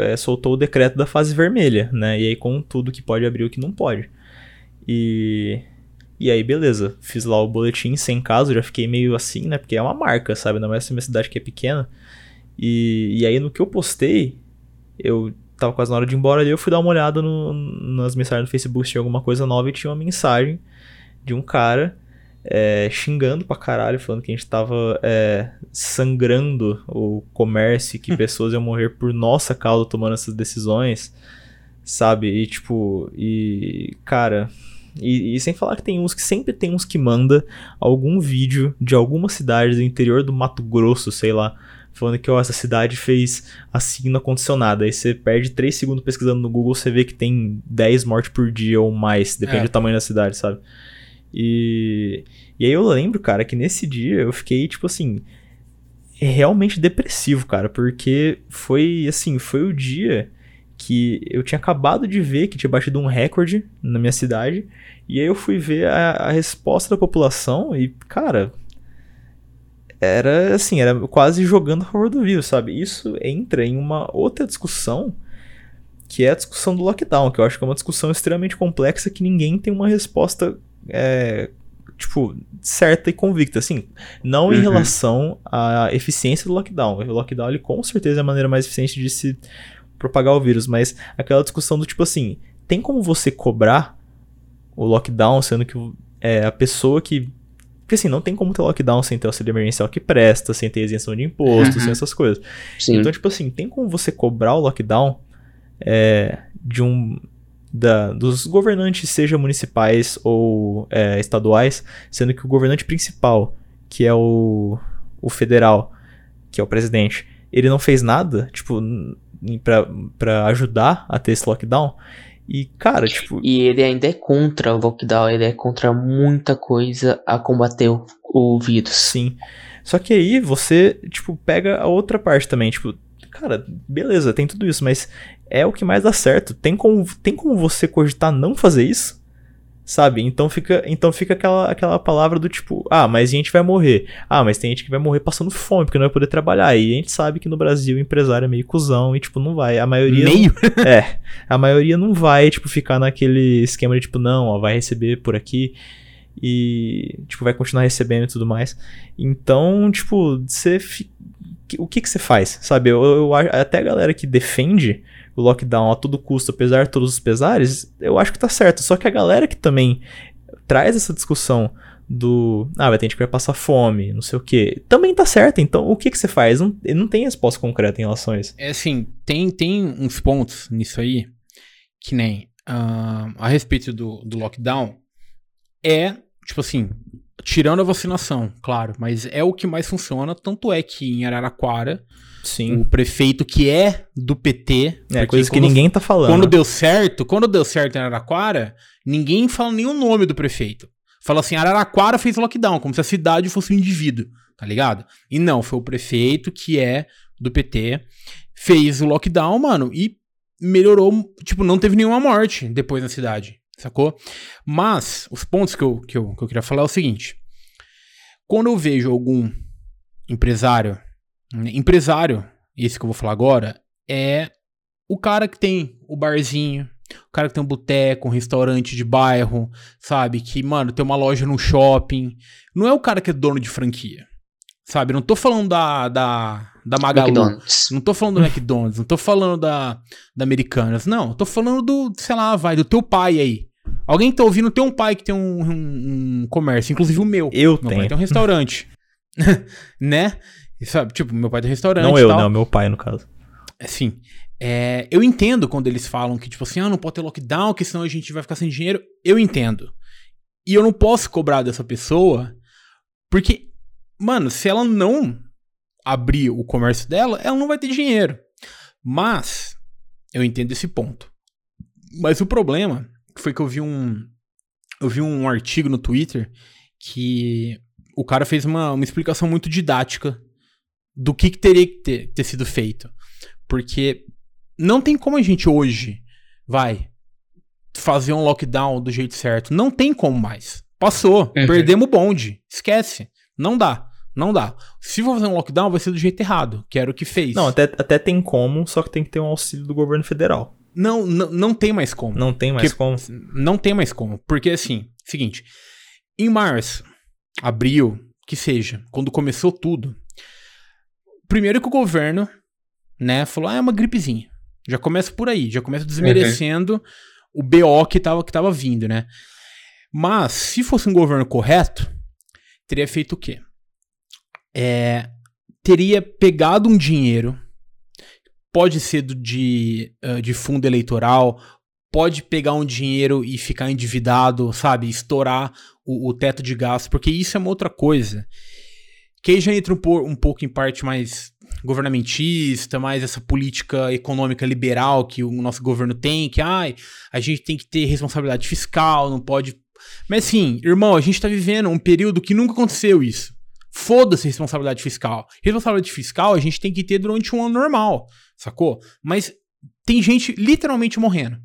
é, soltou o decreto da fase vermelha, né? E aí com tudo que pode abrir o que não pode. E, e aí, beleza, fiz lá o boletim 100 casos, já fiquei meio assim, né? Porque é uma marca, sabe? Ainda mais minha cidade que é pequena. E, e aí no que eu postei, eu tava quase na hora de ir embora ali, eu fui dar uma olhada no- nas mensagens do Facebook tinha alguma coisa nova e tinha uma mensagem de um cara é, xingando pra caralho, falando que a gente tava é, sangrando o comércio e que *laughs* pessoas iam morrer por nossa causa tomando essas decisões, sabe? E tipo, e cara, e, e sem falar que tem uns que sempre tem uns que manda algum vídeo de alguma cidade do interior do Mato Grosso, sei lá, falando que ó, essa cidade fez assim no condicionado. Aí você perde 3 segundos pesquisando no Google, você vê que tem 10 mortes por dia ou mais, depende É. do tamanho da cidade, sabe? E, e aí eu lembro, cara, que nesse dia eu fiquei, tipo assim, realmente depressivo, cara, porque foi, assim, foi o dia que eu tinha acabado de ver que tinha batido um recorde na minha cidade, e aí eu fui ver a, a resposta da população e, cara, era assim, era quase jogando a favor do vírus, sabe? Isso entra em uma outra discussão, que é a discussão do lockdown, que eu acho que é uma discussão extremamente complexa que ninguém tem uma resposta, é, tipo, certa e convicta. Assim, não em Uhum. relação à eficiência do lockdown. O lockdown, ele com certeza é a maneira mais eficiente de se propagar o vírus, mas aquela discussão do tipo assim, tem como você cobrar o lockdown, sendo que é, a pessoa que. Porque assim, não tem como ter lockdown sem ter auxílio emergencial que presta, sem ter isenção de imposto, Uhum. sem essas coisas. Sim. Então, tipo assim, tem como você cobrar o lockdown é, de um. Da, dos governantes, seja municipais ou é, estaduais, sendo que o governante principal, que é o, o federal, que é o presidente, ele não fez nada, tipo, pra ajudar a ter esse lockdown. E, cara, tipo, E ele ainda é contra o lockdown, ele é contra muita coisa a combater o, o vírus. Sim. Só que aí você, tipo, pega a outra parte também, tipo, cara, beleza, tem tudo isso, mas é o que mais dá certo. Tem como, tem como você cogitar não fazer isso? Sabe? Então fica, então fica aquela, aquela palavra do tipo, ah, mas a gente vai morrer. Ah, mas tem gente que vai morrer passando fome, porque não vai poder trabalhar. E a gente sabe que no Brasil o empresário é meio cuzão e, tipo, não vai. A maioria. não- Meio? *laughs* é, a maioria não vai, tipo, ficar naquele esquema de, tipo, não, ó, vai receber por aqui e, tipo, vai continuar recebendo e tudo mais. Então, tipo, você. fi- O que que você faz? Sabe, eu, eu até a galera que defende o lockdown a todo custo, apesar de todos os pesares, eu acho que tá certo. Só que a galera que também traz essa discussão do. Ah, vai ter gente que vai passar fome, não sei o quê. Também tá certo. Então, o que que você faz? Não, não tem resposta concreta em relação a isso. É assim, tem, tem uns pontos nisso aí, que nem ah, a respeito do, do lockdown, é, tipo assim, tirando a vacinação, claro, mas é o que mais funciona, tanto é que em Araraquara, Sim. o prefeito que é do PT... É, coisa que quando- ninguém tá falando. Quando deu certo, quando deu certo em Araraquara, ninguém fala nem o nome do prefeito. Fala assim, Araraquara fez lockdown, como se a cidade fosse um indivíduo, tá ligado? E não, foi o prefeito que é do PT, fez o lockdown, mano, e melhorou, tipo, não teve nenhuma morte depois na cidade, sacou? Mas, os pontos que eu, que eu, que eu queria falar é o seguinte. Quando eu vejo algum empresário, né, empresário, esse que eu vou falar agora, é o cara que tem o barzinho, o cara que tem um boteco, um restaurante de bairro, sabe? Que, mano, tem uma loja no shopping. Não é o cara que é dono de franquia, sabe? Não tô falando da, da, da Magalu. McDonald's. Não tô falando do McDonald's, não tô falando da, da Americanas, não. Tô falando do, sei lá, vai, do teu pai aí. Alguém que tá ouvindo tem um pai que tem um, um- um comércio, inclusive o meu. Eu Meu tenho. pai tem um restaurante. *laughs* né? E sabe, tipo, meu pai tem restaurante. Não eu, tal. não, meu pai, no caso. Assim, é, eu entendo quando eles falam que, tipo assim, ah, não pode ter lockdown, que senão a gente vai ficar sem dinheiro. Eu entendo. E eu não posso cobrar dessa pessoa, porque, mano, se ela não abrir o comércio dela, ela não vai ter dinheiro. Mas, eu entendo esse ponto. Mas o problema foi que eu vi um. Eu vi um artigo no Twitter que o cara fez uma, uma explicação muito didática do que, que teria que ter, ter sido feito. Porque não tem como a gente hoje, vai, fazer um lockdown do jeito certo. Não tem como mais. Passou. Uhum. Perdemos o bonde. Esquece. Não dá. Não dá. Se for fazer um lockdown, vai ser do jeito errado, que era o que fez. Não, até, até tem como, só que tem que ter um auxílio do governo federal. não, não, não tem mais como. Não tem mais Porque- como. Não tem mais como. Porque, assim, seguinte. Em março, abril, que seja, quando começou tudo, primeiro que o governo, né, falou, ah, é uma gripezinha. Já começa por aí, já começa desmerecendo o BO que tava, que tava vindo, né? Mas, se fosse um governo correto, teria feito o quê? É, teria pegado um dinheiro, pode ser de, de fundo eleitoral, pode pegar um dinheiro e ficar endividado, sabe? Estourar o, o teto de gastos, porque isso é uma outra coisa. Que aí já entra um, po- um pouco em parte mais governamentista, mais essa política econômica liberal que o nosso governo tem, que ai, a gente tem que ter responsabilidade fiscal, não pode. Mas assim, irmão, a gente tá vivendo um período que nunca aconteceu isso. Foda-se responsabilidade fiscal. Responsabilidade fiscal a gente tem que ter durante um ano normal, sacou? Mas tem gente literalmente morrendo,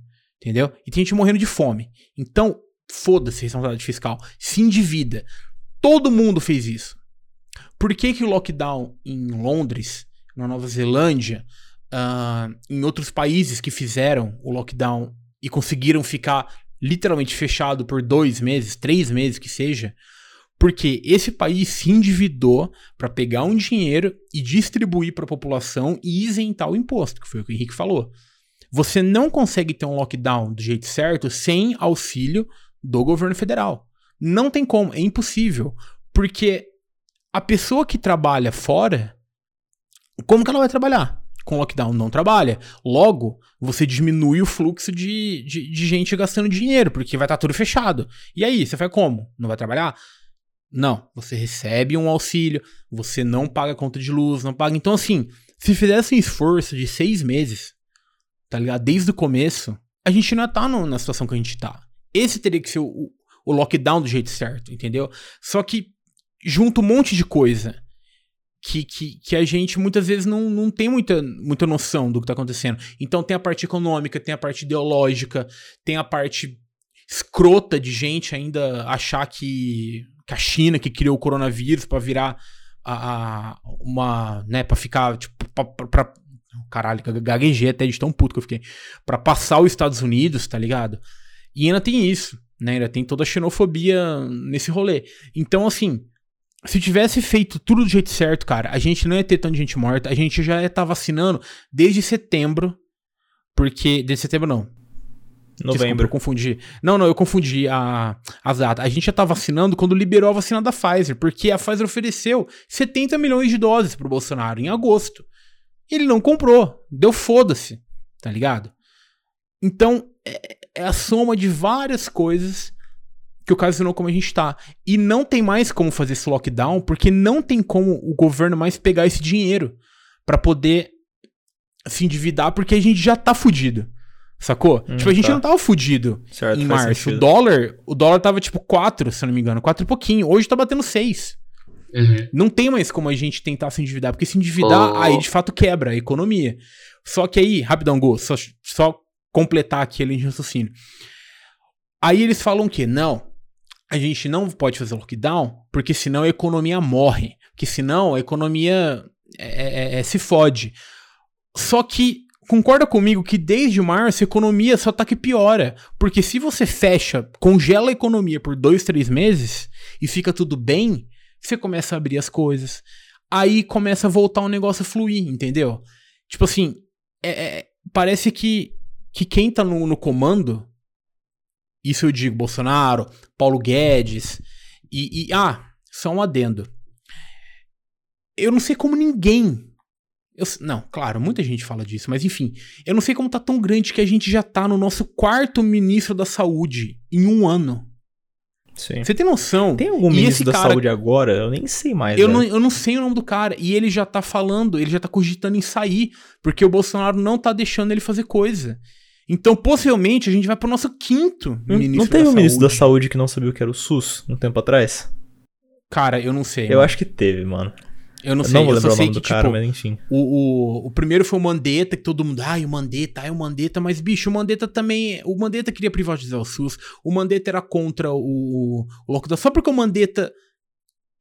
entendeu? E tem gente morrendo de fome. Então, foda-se responsabilidade fiscal. Se endivida. Todo mundo fez isso. Por que, que o lockdown em Londres, na Nova Zelândia, uh, em outros países que fizeram o lockdown e conseguiram ficar literalmente fechado por dois meses, três meses que seja, porque esse país se endividou para pegar um dinheiro e distribuir para a população e isentar o imposto, que foi o que o Henrique falou. Você não consegue ter um lockdown do jeito certo sem auxílio do governo federal. Não tem como, é impossível. Porque a pessoa que trabalha fora, como que ela vai trabalhar? Com lockdown não trabalha. Logo, você diminui o fluxo de, de, de gente gastando dinheiro, porque vai estar tá tudo fechado. E aí, você vai como? Não vai trabalhar? Não, você recebe um auxílio, você não paga conta de luz, não paga. Então, assim, se fizesse um esforço de seis meses, tá ligado? Desde o começo, a gente não ia estar tá na situação que a gente tá. Esse teria que ser o, o lockdown do jeito certo, entendeu? Só que junta um monte de coisa que, que, que a gente muitas vezes não, não tem muita, muita noção do que está acontecendo. Então tem a parte econômica, tem a parte ideológica, tem a parte escrota de gente ainda achar que, que a China que criou o coronavírus para virar a, a, uma, né, para ficar tipo pra, pra, caralho, gaguejei até de tão puto que eu fiquei, para passar os Estados Unidos, tá ligado? E ainda tem isso, né? Ainda tem toda a xenofobia nesse rolê. Então, assim, se tivesse feito tudo do jeito certo, cara, a gente não ia ter tanta gente morta. A gente já ia estar tá vacinando desde setembro. Porque. Desde setembro não. Novembro. Desculpa, eu confundi. Não, não, eu confundi a, as datas. A gente já tá vacinando quando liberou a vacina da Pfizer. Porque a Pfizer ofereceu 70 milhões de doses pro Bolsonaro em agosto. Ele não comprou. Deu foda-se. Tá ligado? Então, é, é a soma de várias coisas que ocasionou como a gente tá. E não tem mais como fazer esse lockdown, porque não tem como o governo mais pegar esse dinheiro para poder se endividar, porque a gente já tá fudido. Sacou? Hum, tipo, a gente tá. não tava fudido certo, em março. Sentido. O dólar, o dólar tava tipo 4, se eu não me engano, 4 e pouquinho. Hoje tá batendo 6. Uhum. Não tem mais como a gente tentar se endividar, porque se endividar, oh. aí de fato quebra a economia. Só que aí, rapidão, Go, só, só completar aquele raciocínio. Aí eles falam que não, a gente não pode fazer lockdown, porque senão a economia morre. Porque senão a economia é, é, é, se fode. Só que concorda comigo que desde março a economia só tá que piora. Porque se você fecha, congela a economia por dois, três meses e fica tudo bem, você começa a abrir as coisas. Aí começa a voltar o um negócio a fluir, entendeu? Tipo assim, é, é, parece que, que quem tá no, no comando isso eu digo, Bolsonaro, Paulo Guedes. E, e, ah, só um adendo. Eu não sei como ninguém. Eu, não, claro, muita gente fala disso, mas enfim. Eu não sei como tá tão grande que a gente já tá no nosso quarto ministro da saúde em um ano. Sim. Você tem noção? Tem algum e ministro da cara, saúde agora? Eu nem sei mais. Eu não, eu não sei o nome do cara. E ele já tá falando, ele já tá cogitando em sair, porque o Bolsonaro não tá deixando ele fazer coisa. Então, possivelmente, a gente vai pro nosso quinto não, ministro Não teve um ministro da saúde que não sabia o que era o SUS um tempo atrás? Cara, eu não sei. Eu mano. acho que teve, mano. Eu não eu sei. Não vou lembrar o nome do que, cara, tipo, mas enfim. O, o, o, primeiro foi o Mandetta, que todo mundo, ai, o Mandetta, ai, o Mandetta, mas, bicho, o Mandetta também. O Mandetta queria privatizar o SUS. O Mandetta era contra o, o lockdown. Só porque o Mandetta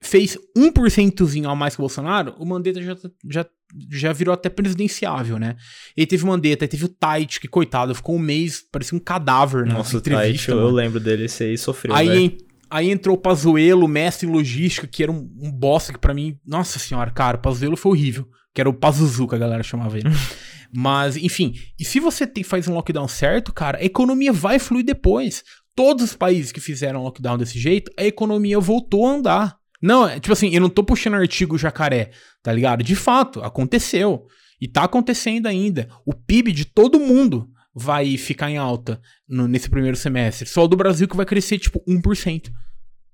fez 1%zinho a mais que o Bolsonaro, o Mandetta já, já já virou até presidenciável, né? E teve o Mandetta, teve o Tait, que coitado, ficou um mês, parecia um cadáver na Nossa, entrevista. Tait, eu, lembro dele, esse aí sofreu, aí, aí entrou o Pazuello, mestre em logística, que era um, um bosta que para mim, nossa senhora, cara, o Pazuello foi horrível, que era o Pazuzu que a galera chamava ele. *laughs* Mas, enfim, e se você tem, faz um lockdown certo, cara, a economia vai fluir depois. Todos os países que fizeram lockdown desse jeito, a economia voltou a andar. Não, é, tipo assim, eu não tô puxando artigo jacaré, tá ligado? De fato, aconteceu. E tá acontecendo ainda. O PIB de todo mundo vai ficar em alta no, nesse primeiro semestre. Só o do Brasil que vai crescer, tipo, 1%.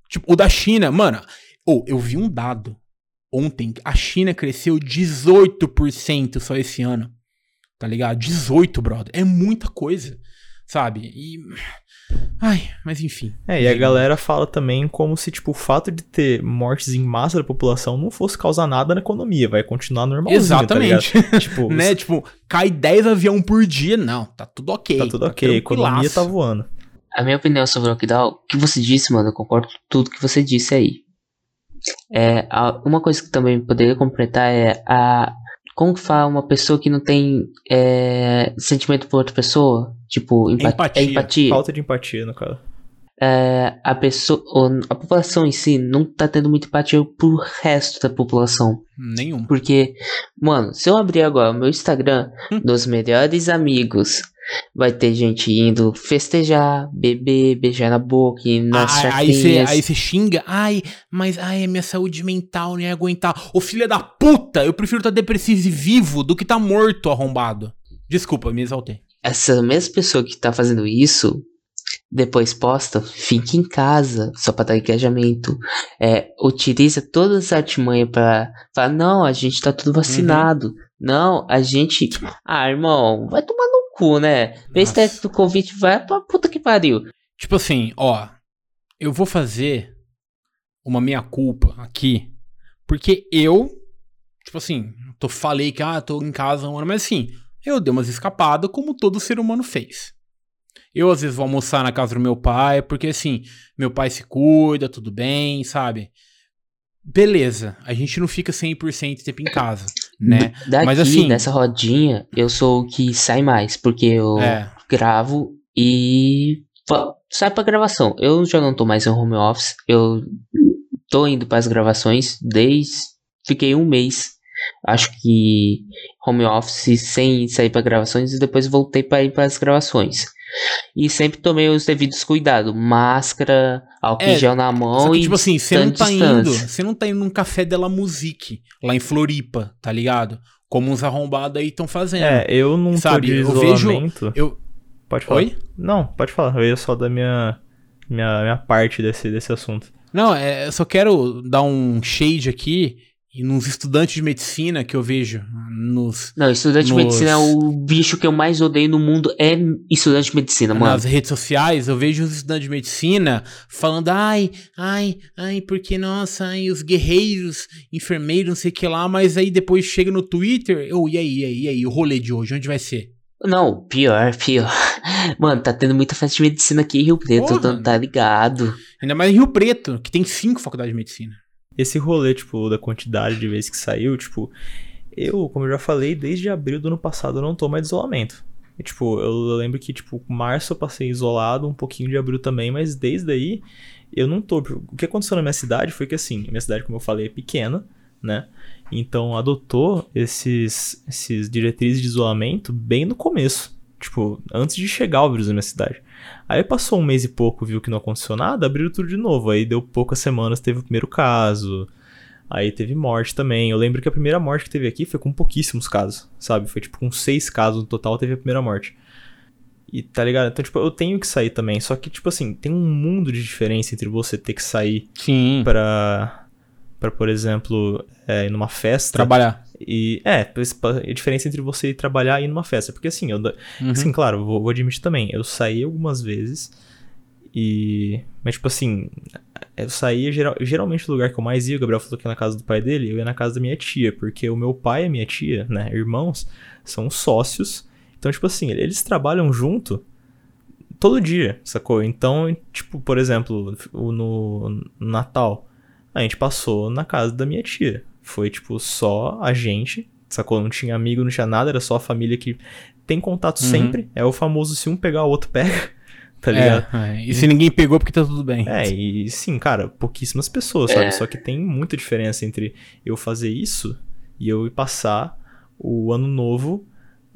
Tipo, o da China, mano. Ou, oh, eu vi um dado ontem, a China cresceu 18% só esse ano. Tá ligado? 18, brother. É muita coisa, sabe? E. Ai, mas enfim. É, e a galera fala também como se, tipo, o fato de ter mortes em massa da população não fosse causar nada na economia, vai continuar normalzinho, Exatamente. Tá *laughs* tipo, *laughs* né? Tipo, cai 10 avião por dia. Não, tá tudo ok. Tá tudo ok, a economia tá voando. A minha opinião sobre o lockdown, o que você disse, mano, eu concordo com tudo que você disse aí. É, uma coisa que também poderia completar é a como que fala uma pessoa que não tem é, sentimento por outra pessoa? Tipo, empa empatia. É empatia. Falta de empatia, no caso. É, a pessoa, a população em si não tá tendo muita empatia pro resto da população. Nenhum. Porque, mano, se eu abrir agora o meu Instagram hum. dos melhores amigos Vai ter gente indo festejar, beber, beijar na boca, e nas aí você aí você xinga, ai, mas ai, a minha saúde mental não ia aguentar. Ô filha da puta, eu prefiro estar tá depressivo e vivo do que estar tá morto, arrombado. Desculpa, me exaltei. Essa mesma pessoa que tá fazendo isso, depois posta, fique em casa, só pra dar engajamento. É, utiliza todas as artimanhas pra falar, não, a gente tá tudo vacinado. Uhum. Não, a gente. *laughs* Ah, irmão, vai tomar no cu, né? Esse teste do Covid vai pra puta que pariu. Tipo assim, ó. Eu vou fazer uma meia-culpa aqui. Porque eu, tipo assim, tô, falei que ah, tô em casa um ano, mas assim, eu dei umas escapadas como todo ser humano fez. Eu às vezes vou almoçar na casa do meu pai, porque assim, meu pai se cuida, tudo bem, sabe? Beleza, a gente não fica 100% tempo em casa, né? Daqui, Mas assim, nessa rodinha, eu sou o que sai mais, porque eu é. gravo e sai pra gravação. Eu já não tô mais em home office, eu tô indo para as gravações desde fiquei um mês, acho que home office sem sair para gravações e depois voltei para ir para as gravações. E sempre tomei os devidos cuidados. Máscara, álcool é, gel na mão que, e. Tipo assim, você não tá indo. Você não tá indo num café della musique lá em Floripa, tá ligado? Como uns arrombados aí estão fazendo. É, eu não sabe, tô de eu vejo. Eu... Pode falar. Oi? Não, pode falar. Eu ia só da minha, minha, minha parte desse, desse assunto. Não, é, eu só quero dar um shade aqui e nos estudantes de medicina que eu vejo nos. Não, estudante nos... de medicina é o bicho que eu mais odeio no mundo é estudante de medicina, mano. Nas redes sociais eu vejo os estudantes de medicina falando, ai, ai, ai, porque, nossa, ai, os guerreiros, enfermeiros, não sei o que lá, mas aí depois chega no Twitter, oh, e aí, e aí, e aí, o rolê de hoje, onde vai ser? Não, pior, pior. *laughs* Mano, tá tendo muita festa de medicina aqui em Rio Preto, Porra. tá ligado. Ainda mais em Rio Preto, que tem cinco faculdades de medicina esse rolê, tipo, da quantidade de vezes que saiu, tipo, eu, como eu já falei, desde abril do ano passado eu não tô mais de isolamento. E, tipo, eu lembro que, tipo, março eu passei isolado, um pouquinho de abril também, mas desde aí eu não tô. O que aconteceu na minha cidade foi que, assim, minha cidade, como eu falei, é pequena, né? Então adotou esses, esses diretrizes de isolamento bem no começo. Tipo, antes de chegar o vírus na minha cidade. Aí passou um mês e pouco, viu que não aconteceu nada, abriram tudo de novo. Aí deu poucas semanas, teve o primeiro caso. Aí teve morte também. Eu lembro que a primeira morte que teve aqui foi com pouquíssimos casos, sabe? Foi tipo com seis casos no total teve a primeira morte. E tá ligado? Então, tipo, eu tenho que sair também. Só que, tipo assim, tem um mundo de diferença entre você ter que sair Sim. pra. Pra, por exemplo, é, ir numa festa. Trabalhar. E é, a diferença entre você ir trabalhar e ir numa festa. Porque assim, eu, uhum. assim claro, vou, vou admitir também, eu saí algumas vezes e. Mas, tipo assim, eu saía geral, geralmente o lugar que eu mais ia, o Gabriel falou que ia na casa do pai dele, eu ia na casa da minha tia, porque o meu pai e a minha tia, né, irmãos, são sócios. Então, tipo assim, eles trabalham junto todo dia, sacou? Então, tipo, por exemplo, no Natal, a gente passou na casa da minha tia. Foi, tipo, só a gente, sacou? Não tinha amigo, não tinha nada, era só a família que tem contato uhum. sempre. É o famoso se um pegar, o outro pega. *laughs* Tá ligado? É, é. E se ninguém pegou, porque tá tudo bem. É, e sim, cara, pouquíssimas pessoas, sabe? É. Só que tem muita diferença entre eu fazer isso e eu ir passar o ano novo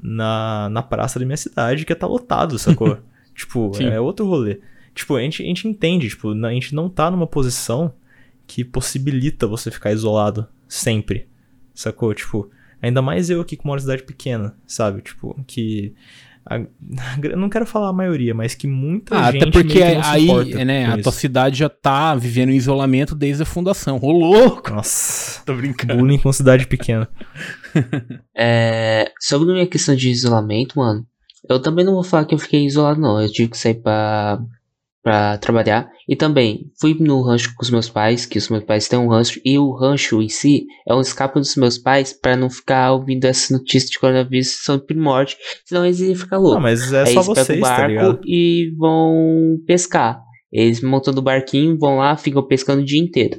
na, na praça da minha cidade, que é tá lotado, sacou? *laughs* tipo, sim. é outro rolê. Tipo, a gente, a gente entende, tipo, a gente não tá numa posição que possibilita você ficar isolado sempre. Sacou? Tipo, ainda mais eu aqui com uma cidade pequena, sabe? Tipo, que a, *laughs* a, não quero falar a maioria, mas que muita ah, gente até porque aí, né, a isso. tua cidade já tá vivendo em isolamento desde a fundação. Ô louco! Nossa, tô brincando. Bullying com cidade pequena. *laughs* é, sobre a minha questão de isolamento, mano, eu também não vou falar que eu fiquei isolado, não. Eu tive que sair pra para trabalhar. E também fui no rancho com os meus pais, que os meus pais têm um rancho, e o rancho em si é um escape dos meus pais para não ficar ouvindo essas notícias de coronavírus são primórdio, senão eles iam ficar loucos. Não, mas é Aí só vocês, o tá barco ligado? e vão pescar. Eles montam o barquinho, vão lá, ficam pescando o dia inteiro.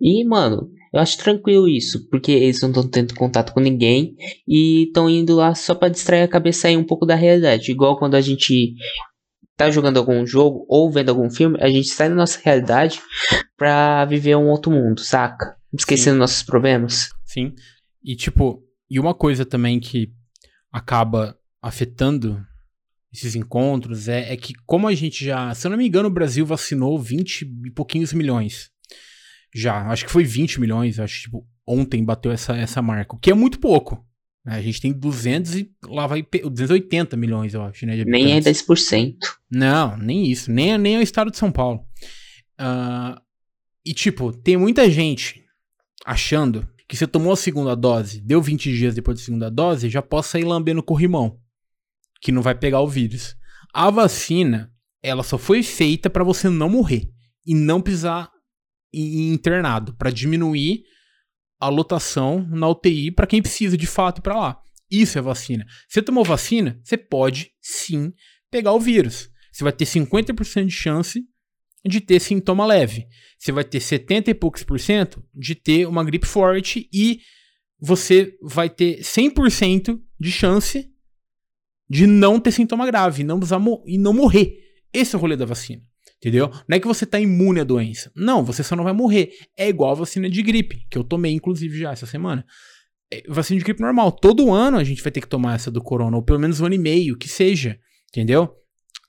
E, mano, eu acho tranquilo isso, porque eles não estão tendo contato com ninguém e estão indo lá só para distrair a cabeça aí um pouco da realidade. Igual quando a gente tá jogando algum jogo ou vendo algum filme, a gente sai da nossa realidade pra viver um outro mundo, saca? Esquecendo Sim. nossos problemas. Sim. E tipo, e uma coisa também que acaba afetando esses encontros é, é que como a gente já, se eu não me engano, o Brasil vacinou 20 e pouquinhos milhões. Já, acho que foi 20 milhões, acho que tipo, ontem bateu essa, essa marca, o que é muito pouco. Né? A gente tem 200 e lá vai pe- 280 milhões, eu acho, né? de Nem é habitantes. 10%. Não, nem isso. Nem, é- nem é o estado de São Paulo. Ah, e, tipo, tem muita gente achando que você tomou a segunda dose, deu 20 dias depois da segunda dose, já posso sair lambendo corrimão. Que não vai pegar o vírus. A vacina, ela só foi feita pra você não morrer. E não ir ir internado. Pra diminuir a lotação na UTI pra quem precisa de fato ir pra lá. Isso é vacina. Você tomou vacina, você pode sim pegar o vírus. Você vai ter 50% de chance de ter sintoma leve. Você vai ter 70 e poucos por cento de ter uma gripe forte e você vai ter 100% de chance de não ter sintoma grave não e não morrer. Esse é o rolê da vacina. Entendeu? Não é que você tá imune à doença. Não, você só não vai morrer. É igual a vacina de gripe, que eu tomei, inclusive, já essa semana. É, vacina de gripe normal. Todo ano a gente vai ter que tomar essa do corona, ou pelo menos um ano e meio, que seja. Entendeu?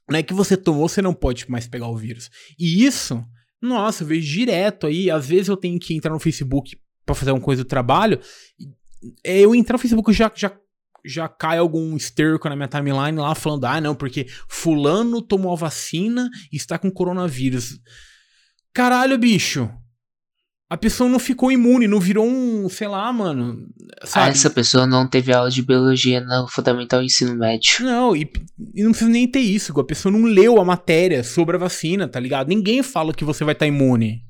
Não é que você tomou, você não pode mais pegar o vírus. E isso, nossa, eu vejo direto aí. Às vezes eu tenho que entrar no Facebook pra fazer alguma coisa do trabalho. é, Eu entrar no Facebook já, já, já cai algum esterco na minha timeline lá falando: ah, não, porque Fulano tomou a vacina e está com coronavírus. Caralho, bicho. A pessoa não ficou imune, não virou um, sei lá, mano. Ah, Sabe? essa pessoa não teve aula de biologia no fundamental ensino médio. Não, e, e não precisa nem ter isso. A pessoa não leu a matéria sobre a vacina, tá ligado? Ninguém fala que você vai estar imune.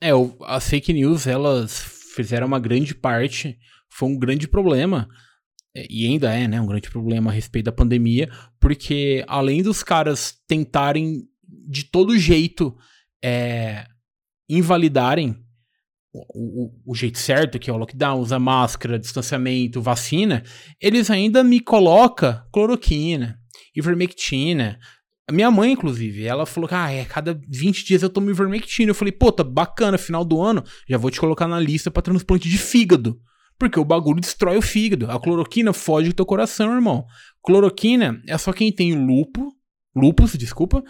É, as fake news, elas fizeram uma grande parte. Foi um grande problema. É, E ainda é, né? Um grande problema a respeito da pandemia. Porque além dos caras tentarem de todo jeito é, invalidarem o, o- o jeito certo, que é o lockdown, usar máscara, distanciamento, vacina, eles ainda me colocam cloroquina, ivermectina. A minha mãe, inclusive, ela falou que ah, é, cada 20 dias eu tomo ivermectina. Eu falei, pô, tá bacana, final do ano, já vou te colocar na lista pra transplante de fígado. Porque o bagulho destrói o fígado. A cloroquina foge do teu coração, irmão. Cloroquina é só quem tem lupo, lupus, desculpa,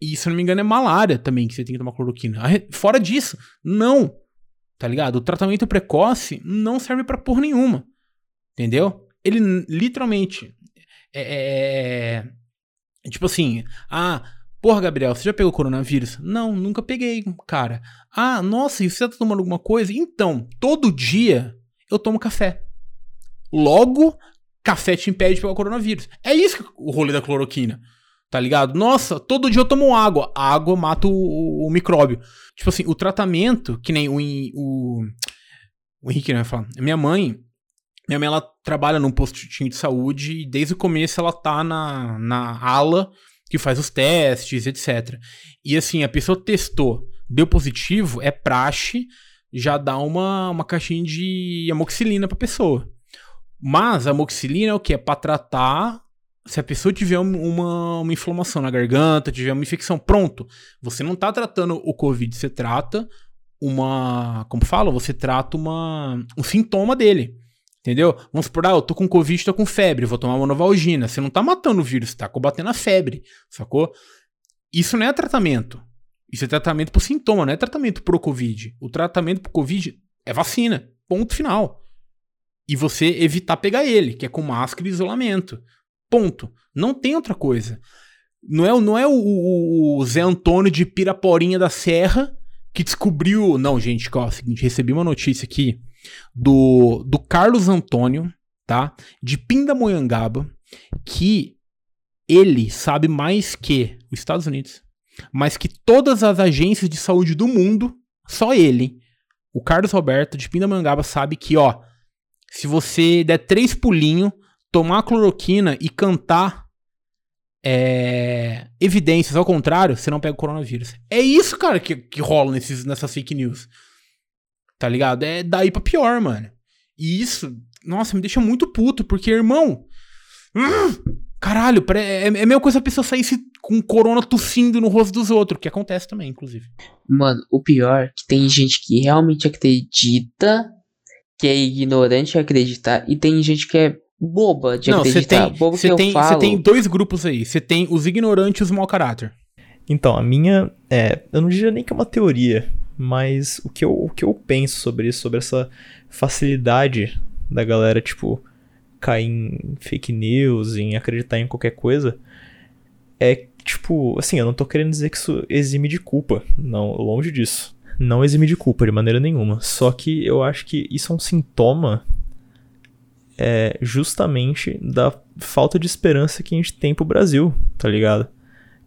e se eu não me engano é malária também que você tem que tomar cloroquina. Fora disso, não. Tá ligado? O tratamento precoce não serve pra porra nenhuma. Entendeu? Ele literalmente é, é- é- Tipo assim, ah, porra, Gabriel, você já pegou coronavírus? Não, nunca peguei, cara. Ah, nossa, e você tá tomando alguma coisa? Então, todo dia eu tomo café. Logo, café te impede de pegar o coronavírus. É isso que o rolê da cloroquina. Tá ligado? Nossa, todo dia eu tomo água. A água mata o, o- o micróbio. Tipo assim, o tratamento, que nem o, o, o Henrique não vai falar. Minha mãe, minha mãe, ela trabalha num postinho de saúde e desde o começo ela tá na, na ala que faz os testes, etc. E assim, a pessoa testou, deu positivo, é praxe já dá uma, uma caixinha de amoxicilina pra pessoa. Mas a amoxicilina é o que? É pra tratar se a pessoa tiver um- uma, uma inflamação na garganta, tiver uma infecção, pronto. Você não tá tratando o Covid, você trata uma. Como fala? Você trata uma, um sintoma dele. Entendeu? Vamos supor, ah, eu tô com Covid, tô com febre, vou tomar uma Novalgina. Você não tá matando o vírus, você tá combatendo a febre, sacou? Isso não é tratamento. Isso é tratamento pro sintoma, não é tratamento pro Covid. O tratamento pro Covid é vacina. Ponto final. E você evitar pegar ele, que é com máscara e isolamento. Ponto. Não tem outra coisa. Não é, não é o, o, o Zé Antônio de Piraporinha da Serra que descobriu. Não, gente, ó, é o seguinte, recebi uma notícia aqui do, do Carlos Antônio, tá? De Pindamonhangaba, que ele sabe mais que os Estados Unidos, mais que todas as agências de saúde do mundo, só ele, o Carlos Roberto de Pindamonhangaba, sabe que, ó, se você der três pulinhos, tomar cloroquina e cantar é, evidências ao contrário, você não pega o coronavírus. É isso, cara, que, que rola nesses, nessas fake news. Tá ligado? É daí pra pior, mano. E isso, nossa, me deixa muito puto, porque, irmão. Hum, caralho, é, é, a mesma coisa a pessoa sair com corona tossindo no rosto dos outros, que acontece também, inclusive. Mano, o pior é que tem gente que realmente acredita, que é ignorante acreditar, e tem gente que é boba de não, acreditar. Tem, boba que tem, Você tem dois grupos aí. Você tem os ignorantes e os mau caráter. Então, a minha. É, eu não diria nem que é uma teoria, mas o que, eu, o que eu penso sobre isso, sobre essa facilidade da galera, tipo, cair em fake news, em acreditar em qualquer coisa, é tipo, assim, eu não tô querendo dizer que isso exime de culpa. Não, longe disso. Não exime de culpa de maneira nenhuma. Só que eu acho que isso é um sintoma é justamente da falta de esperança que a gente tem pro Brasil, tá ligado?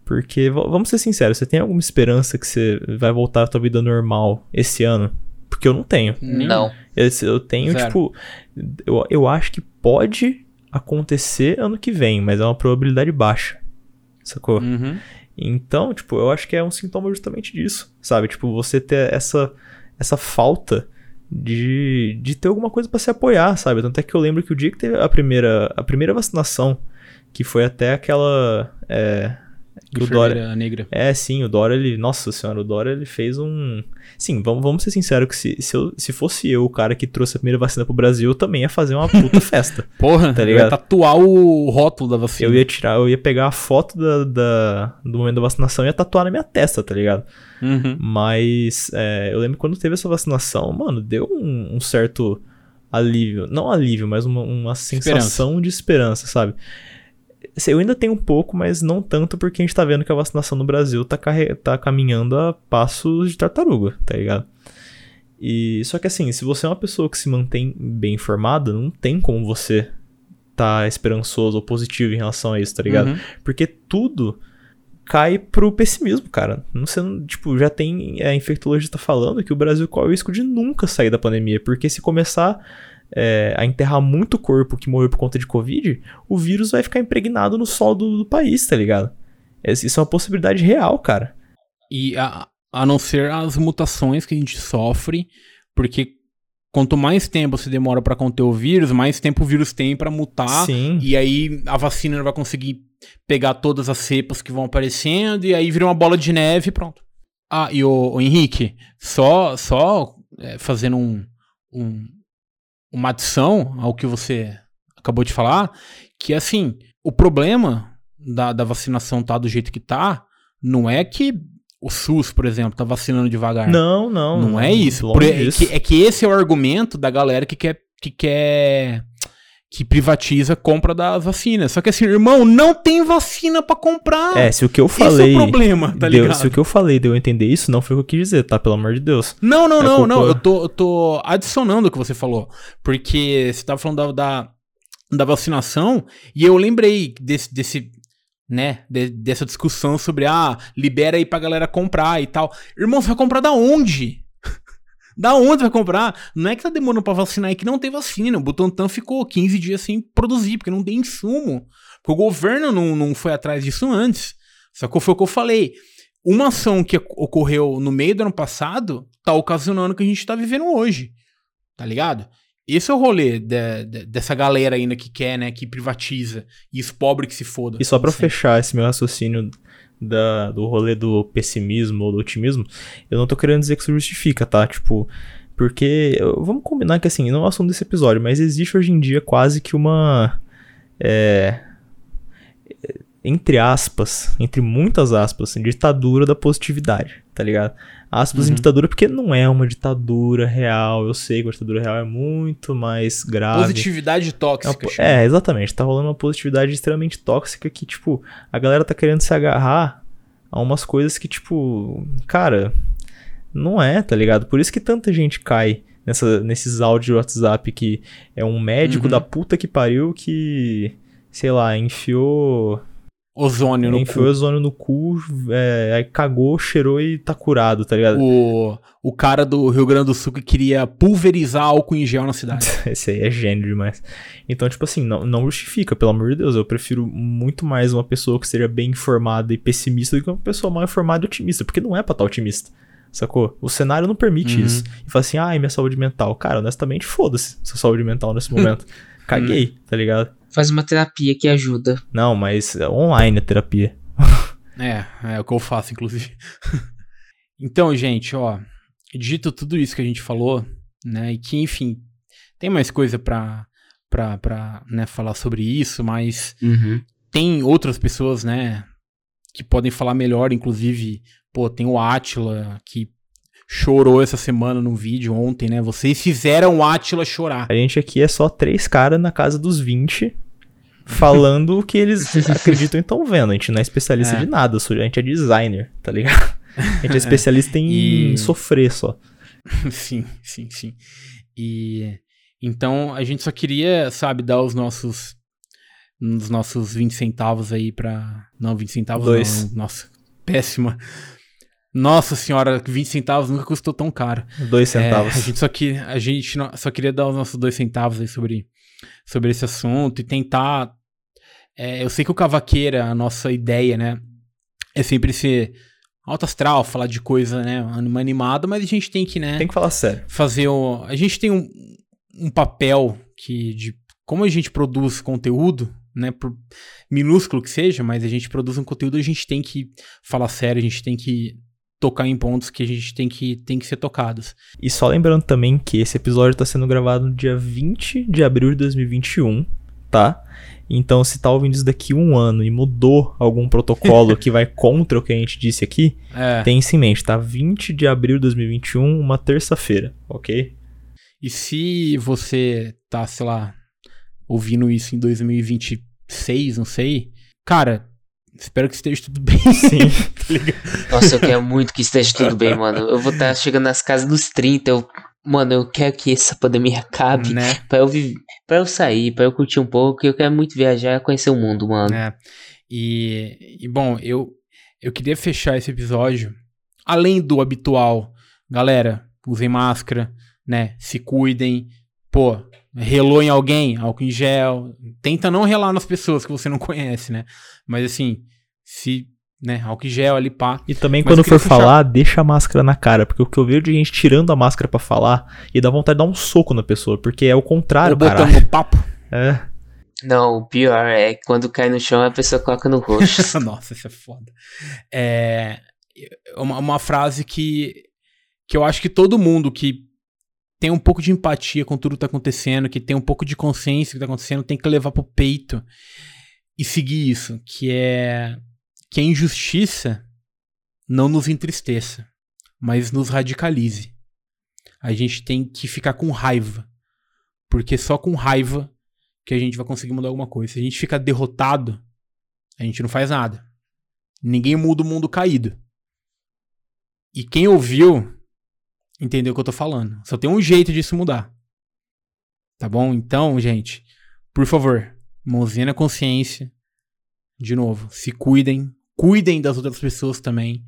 Porque, vamos ser sinceros, você tem alguma esperança que você vai voltar à tua vida normal esse ano? Porque eu não tenho. Não. Eu, eu tenho, Zero. tipo. Eu, eu acho que pode acontecer ano que vem, mas é uma probabilidade baixa. Sacou? Uhum. Então, tipo, eu acho que é um sintoma justamente disso, sabe? Tipo, você ter essa, essa falta de, de ter alguma coisa para se apoiar, sabe? Tanto é que eu lembro que o dia que teve a primeira, a primeira vacinação, que foi até aquela. É, do negra. É, sim, o Dora, ele. Nossa senhora, o Dora ele fez um. Sim, vamos, vamos ser sinceros que se, se, eu, se fosse eu o cara que trouxe a primeira vacina pro Brasil, eu também ia fazer uma puta *laughs* festa. Porra, tá ligado? ia tatuar o rótulo da vacina. Eu ia tirar, eu ia pegar a foto da, da do momento da vacinação e ia tatuar na minha testa, tá ligado? Uhum. Mas é, eu lembro quando teve essa vacinação, mano, deu um, um certo alívio. Não alívio, mas uma, uma sensação esperança. de esperança, sabe? Eu ainda tenho um pouco, mas não tanto porque a gente tá vendo que a vacinação no Brasil tá, tá caminhando a passos de tartaruga, tá ligado? E só que assim, se você é uma pessoa que se mantém bem informada, não tem como você tá esperançoso ou positivo em relação a isso, tá ligado? Uhum. Porque tudo cai pro pessimismo, cara. Não sei, tipo, já tem a infectologista falando que o Brasil corre o risco de nunca sair da pandemia, porque se começar é, a enterrar muito corpo que morreu por conta de Covid, o vírus vai ficar impregnado no solo do, do país, tá ligado? Isso é uma possibilidade real, cara. E a, a não ser as mutações que a gente sofre, porque quanto mais tempo você demora para conter o vírus, mais tempo o vírus tem para mutar. Sim. E aí a vacina não vai conseguir pegar todas as cepas que vão aparecendo, e aí vira uma bola de neve e pronto. Ah, e o, o Henrique, só, só é, fazendo um, um, uma adição ao que você acabou de falar, que assim, o problema da, da vacinação tá do jeito que tá, não é que o SUS, por exemplo, tá vacinando devagar. Não, não. Não, não é isso. Por, é, que, é que esse é o argumento da galera que quer, que quer que privatiza a compra das vacinas. Só que assim, irmão, não tem vacina para comprar. É, se o que eu falei. Esse é o problema, tá deu, ligado? Se o que eu falei deu eu entender isso, não foi o que eu quis dizer, tá? Pelo amor de Deus. Não, não, é não, culpa... não. Eu tô, eu tô adicionando o que você falou. Porque você tava falando da, da, da vacinação e eu lembrei desse. desse né, de, dessa discussão sobre, ah, libera aí pra galera comprar e tal. Irmão, você vai comprar da onde? Da onde vai comprar? Não é que tá demorando pra vacinar, é que não tem vacina. O Butantan ficou 15 dias sem produzir, porque não tem insumo. Porque o governo não, não foi atrás disso antes. Só que foi o que eu falei. Uma ação que ocorreu no meio do ano passado tá ocasionando o que a gente tá vivendo hoje. Tá ligado? Esse é o rolê de, de, dessa galera ainda que quer, né? Que privatiza. E os pobres que se fodam. E só pra fechar esse meu raciocínio da, do rolê do pessimismo ou do otimismo, eu não tô querendo dizer que isso justifica, tá? Tipo, porque vamos combinar que assim, não é o assunto desse episódio, mas existe hoje em dia quase que uma. É, entre aspas, entre muitas aspas, ditadura da positividade, tá ligado? Aspas Uhum. em ditadura porque não é uma ditadura real. Eu sei que a ditadura real é muito mais grave. Positividade É, uma tóxica. po- chama. é, exatamente. Tá rolando uma positividade extremamente tóxica que, tipo, a galera tá querendo se agarrar a umas coisas que, tipo, cara, não é, tá ligado? Por isso que tanta gente cai nessa, nesses áudios de WhatsApp que é um médico Uhum. da puta que pariu que, sei lá, enfiou, Ozônio no enfiou cu. ozônio no cu, é, aí cagou, cheirou e tá curado, tá ligado? O, o cara do Rio Grande do Sul que queria pulverizar álcool em gel na cidade. *laughs* Esse aí é gênio demais. Então, tipo assim, não, não justifica, pelo amor de Deus. Eu prefiro muito mais uma pessoa que seja bem informada e pessimista do que uma pessoa mal informada e otimista. Porque não é pra estar otimista. Sacou? O cenário não permite Uhum. isso. E fala assim, ai, minha saúde mental. Cara, honestamente, foda-se sua saúde mental nesse momento. *laughs* Caguei, tá ligado? Faz uma terapia que ajuda. Não, mas é online a terapia. *laughs* É, é o que eu faço, inclusive. *laughs* então, gente, ó, dito tudo isso que a gente falou, né, e que, enfim, tem mais coisa pra, pra, pra né, falar sobre isso, mas Uhum. tem outras pessoas, né, que podem falar melhor, inclusive, pô, tem o Atila, que chorou essa semana no vídeo ontem, né, vocês fizeram o Atila chorar. A gente aqui é só três caras na casa dos 20 falando o que eles *laughs* acreditam e estão vendo. A gente não é especialista É. de nada, a gente é designer, tá ligado? A gente é *laughs* especialista em E- sofrer só. *laughs* sim, sim, sim. E então a gente só queria, sabe, dar os nossos os nossos 20 centavos aí pra. Não, 20 centavos Dois. não. Nossa, péssima. Nossa senhora, 20 centavos nunca custou tão caro. Dois É, centavos. a gente só que a gente só queria dar os nossos dois centavos aí sobre, sobre esse assunto e tentar. É, eu sei que o Cavaqueira, a nossa ideia, né, é sempre ser alto astral, falar de coisa, né, anima- animada, mas a gente tem que, né, Tem que falar sério. fazer o. A gente tem um, um papel que de como a gente produz conteúdo, né, por minúsculo que seja, mas a gente produz um conteúdo, a gente tem que falar sério, a gente tem que tocar em pontos que a gente tem que, tem que ser tocados. E só lembrando também que esse episódio tá sendo gravado no dia 20 de abril de 2021, tá? Então, se tá ouvindo isso daqui um ano e mudou algum protocolo *laughs* que vai contra o que a gente disse aqui, É. tem isso em mente, tá? 20 de abril de 2021, uma terça-feira, ok? E se você tá, sei lá, ouvindo isso em 2026, não sei, cara, espero que esteja tudo bem. Sim. *laughs* tá? Nossa, eu quero muito que esteja tudo bem, *laughs* mano. Eu vou estar chegando nas casas dos 30. Eu, mano, eu quero que essa pandemia acabe. né? *laughs* Pra eu, viver, pra eu sair, pra eu curtir um pouco. Eu quero muito viajar e conhecer o mundo, mano. É. E, e, bom, eu, eu queria fechar esse episódio, além do habitual, galera, usem máscara, né? Se cuidem, pô, relou em alguém, álcool em gel, tenta não relar nas pessoas que você não *laughs* conhece, né? Mas assim, se, né, álcool gel ali, pá. E também Mas quando for fechar- falar, deixa a máscara na cara, porque o que eu vejo de gente tirando a máscara pra falar e dá vontade de dar um soco na pessoa, porque é o contrário, Ou botando cara. no papo. É. Não, o pior é que quando cai no chão a pessoa coloca no rosto. *laughs* Nossa, isso é foda. É uma, uma frase que, que eu acho que todo mundo que tem um pouco de empatia com tudo que tá acontecendo, que tem um pouco de consciência do que tá acontecendo, tem que levar pro peito e seguir isso, que é que a injustiça não nos entristeça, mas nos radicalize. A gente tem que ficar com raiva, porque só com raiva que a gente vai conseguir mudar alguma coisa. Se a gente ficar derrotado, a gente não faz nada. Ninguém muda o mundo caído. E quem ouviu entendeu o que eu tô falando. Só tem um jeito disso mudar. Tá bom? Então, gente, por favor, mãozinha na consciência. De novo, se cuidem. Cuidem das outras pessoas também.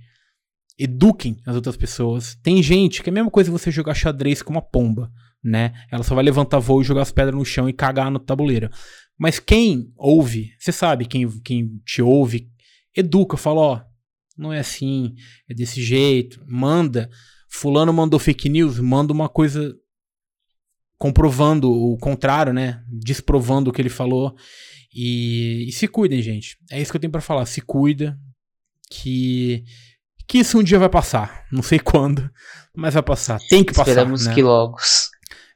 Eduquem as outras pessoas. Tem gente que é a mesma coisa você jogar xadrez com uma pomba, né? Ela só vai levantar voo e jogar as pedras no chão e cagar no tabuleiro. Mas quem ouve, você sabe quem, quem te ouve, educa, fala, ó, não é assim, é desse jeito, manda. Fulano mandou fake news, manda uma coisa comprovando o contrário, né? Desprovando o que ele falou. E, e se cuidem, gente. É isso que eu tenho pra falar. Se cuida, que que isso um dia vai passar. Não sei *laughs* quando, mas vai passar. Tem que passar. Esperamos né? que logo.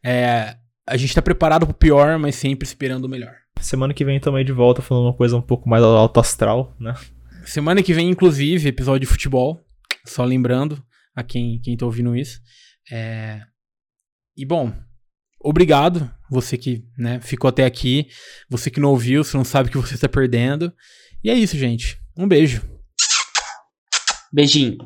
É, a gente tá preparado pro pior, mas sempre esperando o melhor. Semana que vem também de volta falando uma coisa um pouco mais alto astral, né? Semana que vem, inclusive, episódio de futebol. Só lembrando a quem, quem tá ouvindo isso. É... E bom, obrigado. Você que né, ficou até aqui. Você que não ouviu, você não sabe o que você está perdendo. E é isso, gente. Um beijo. Beijinho.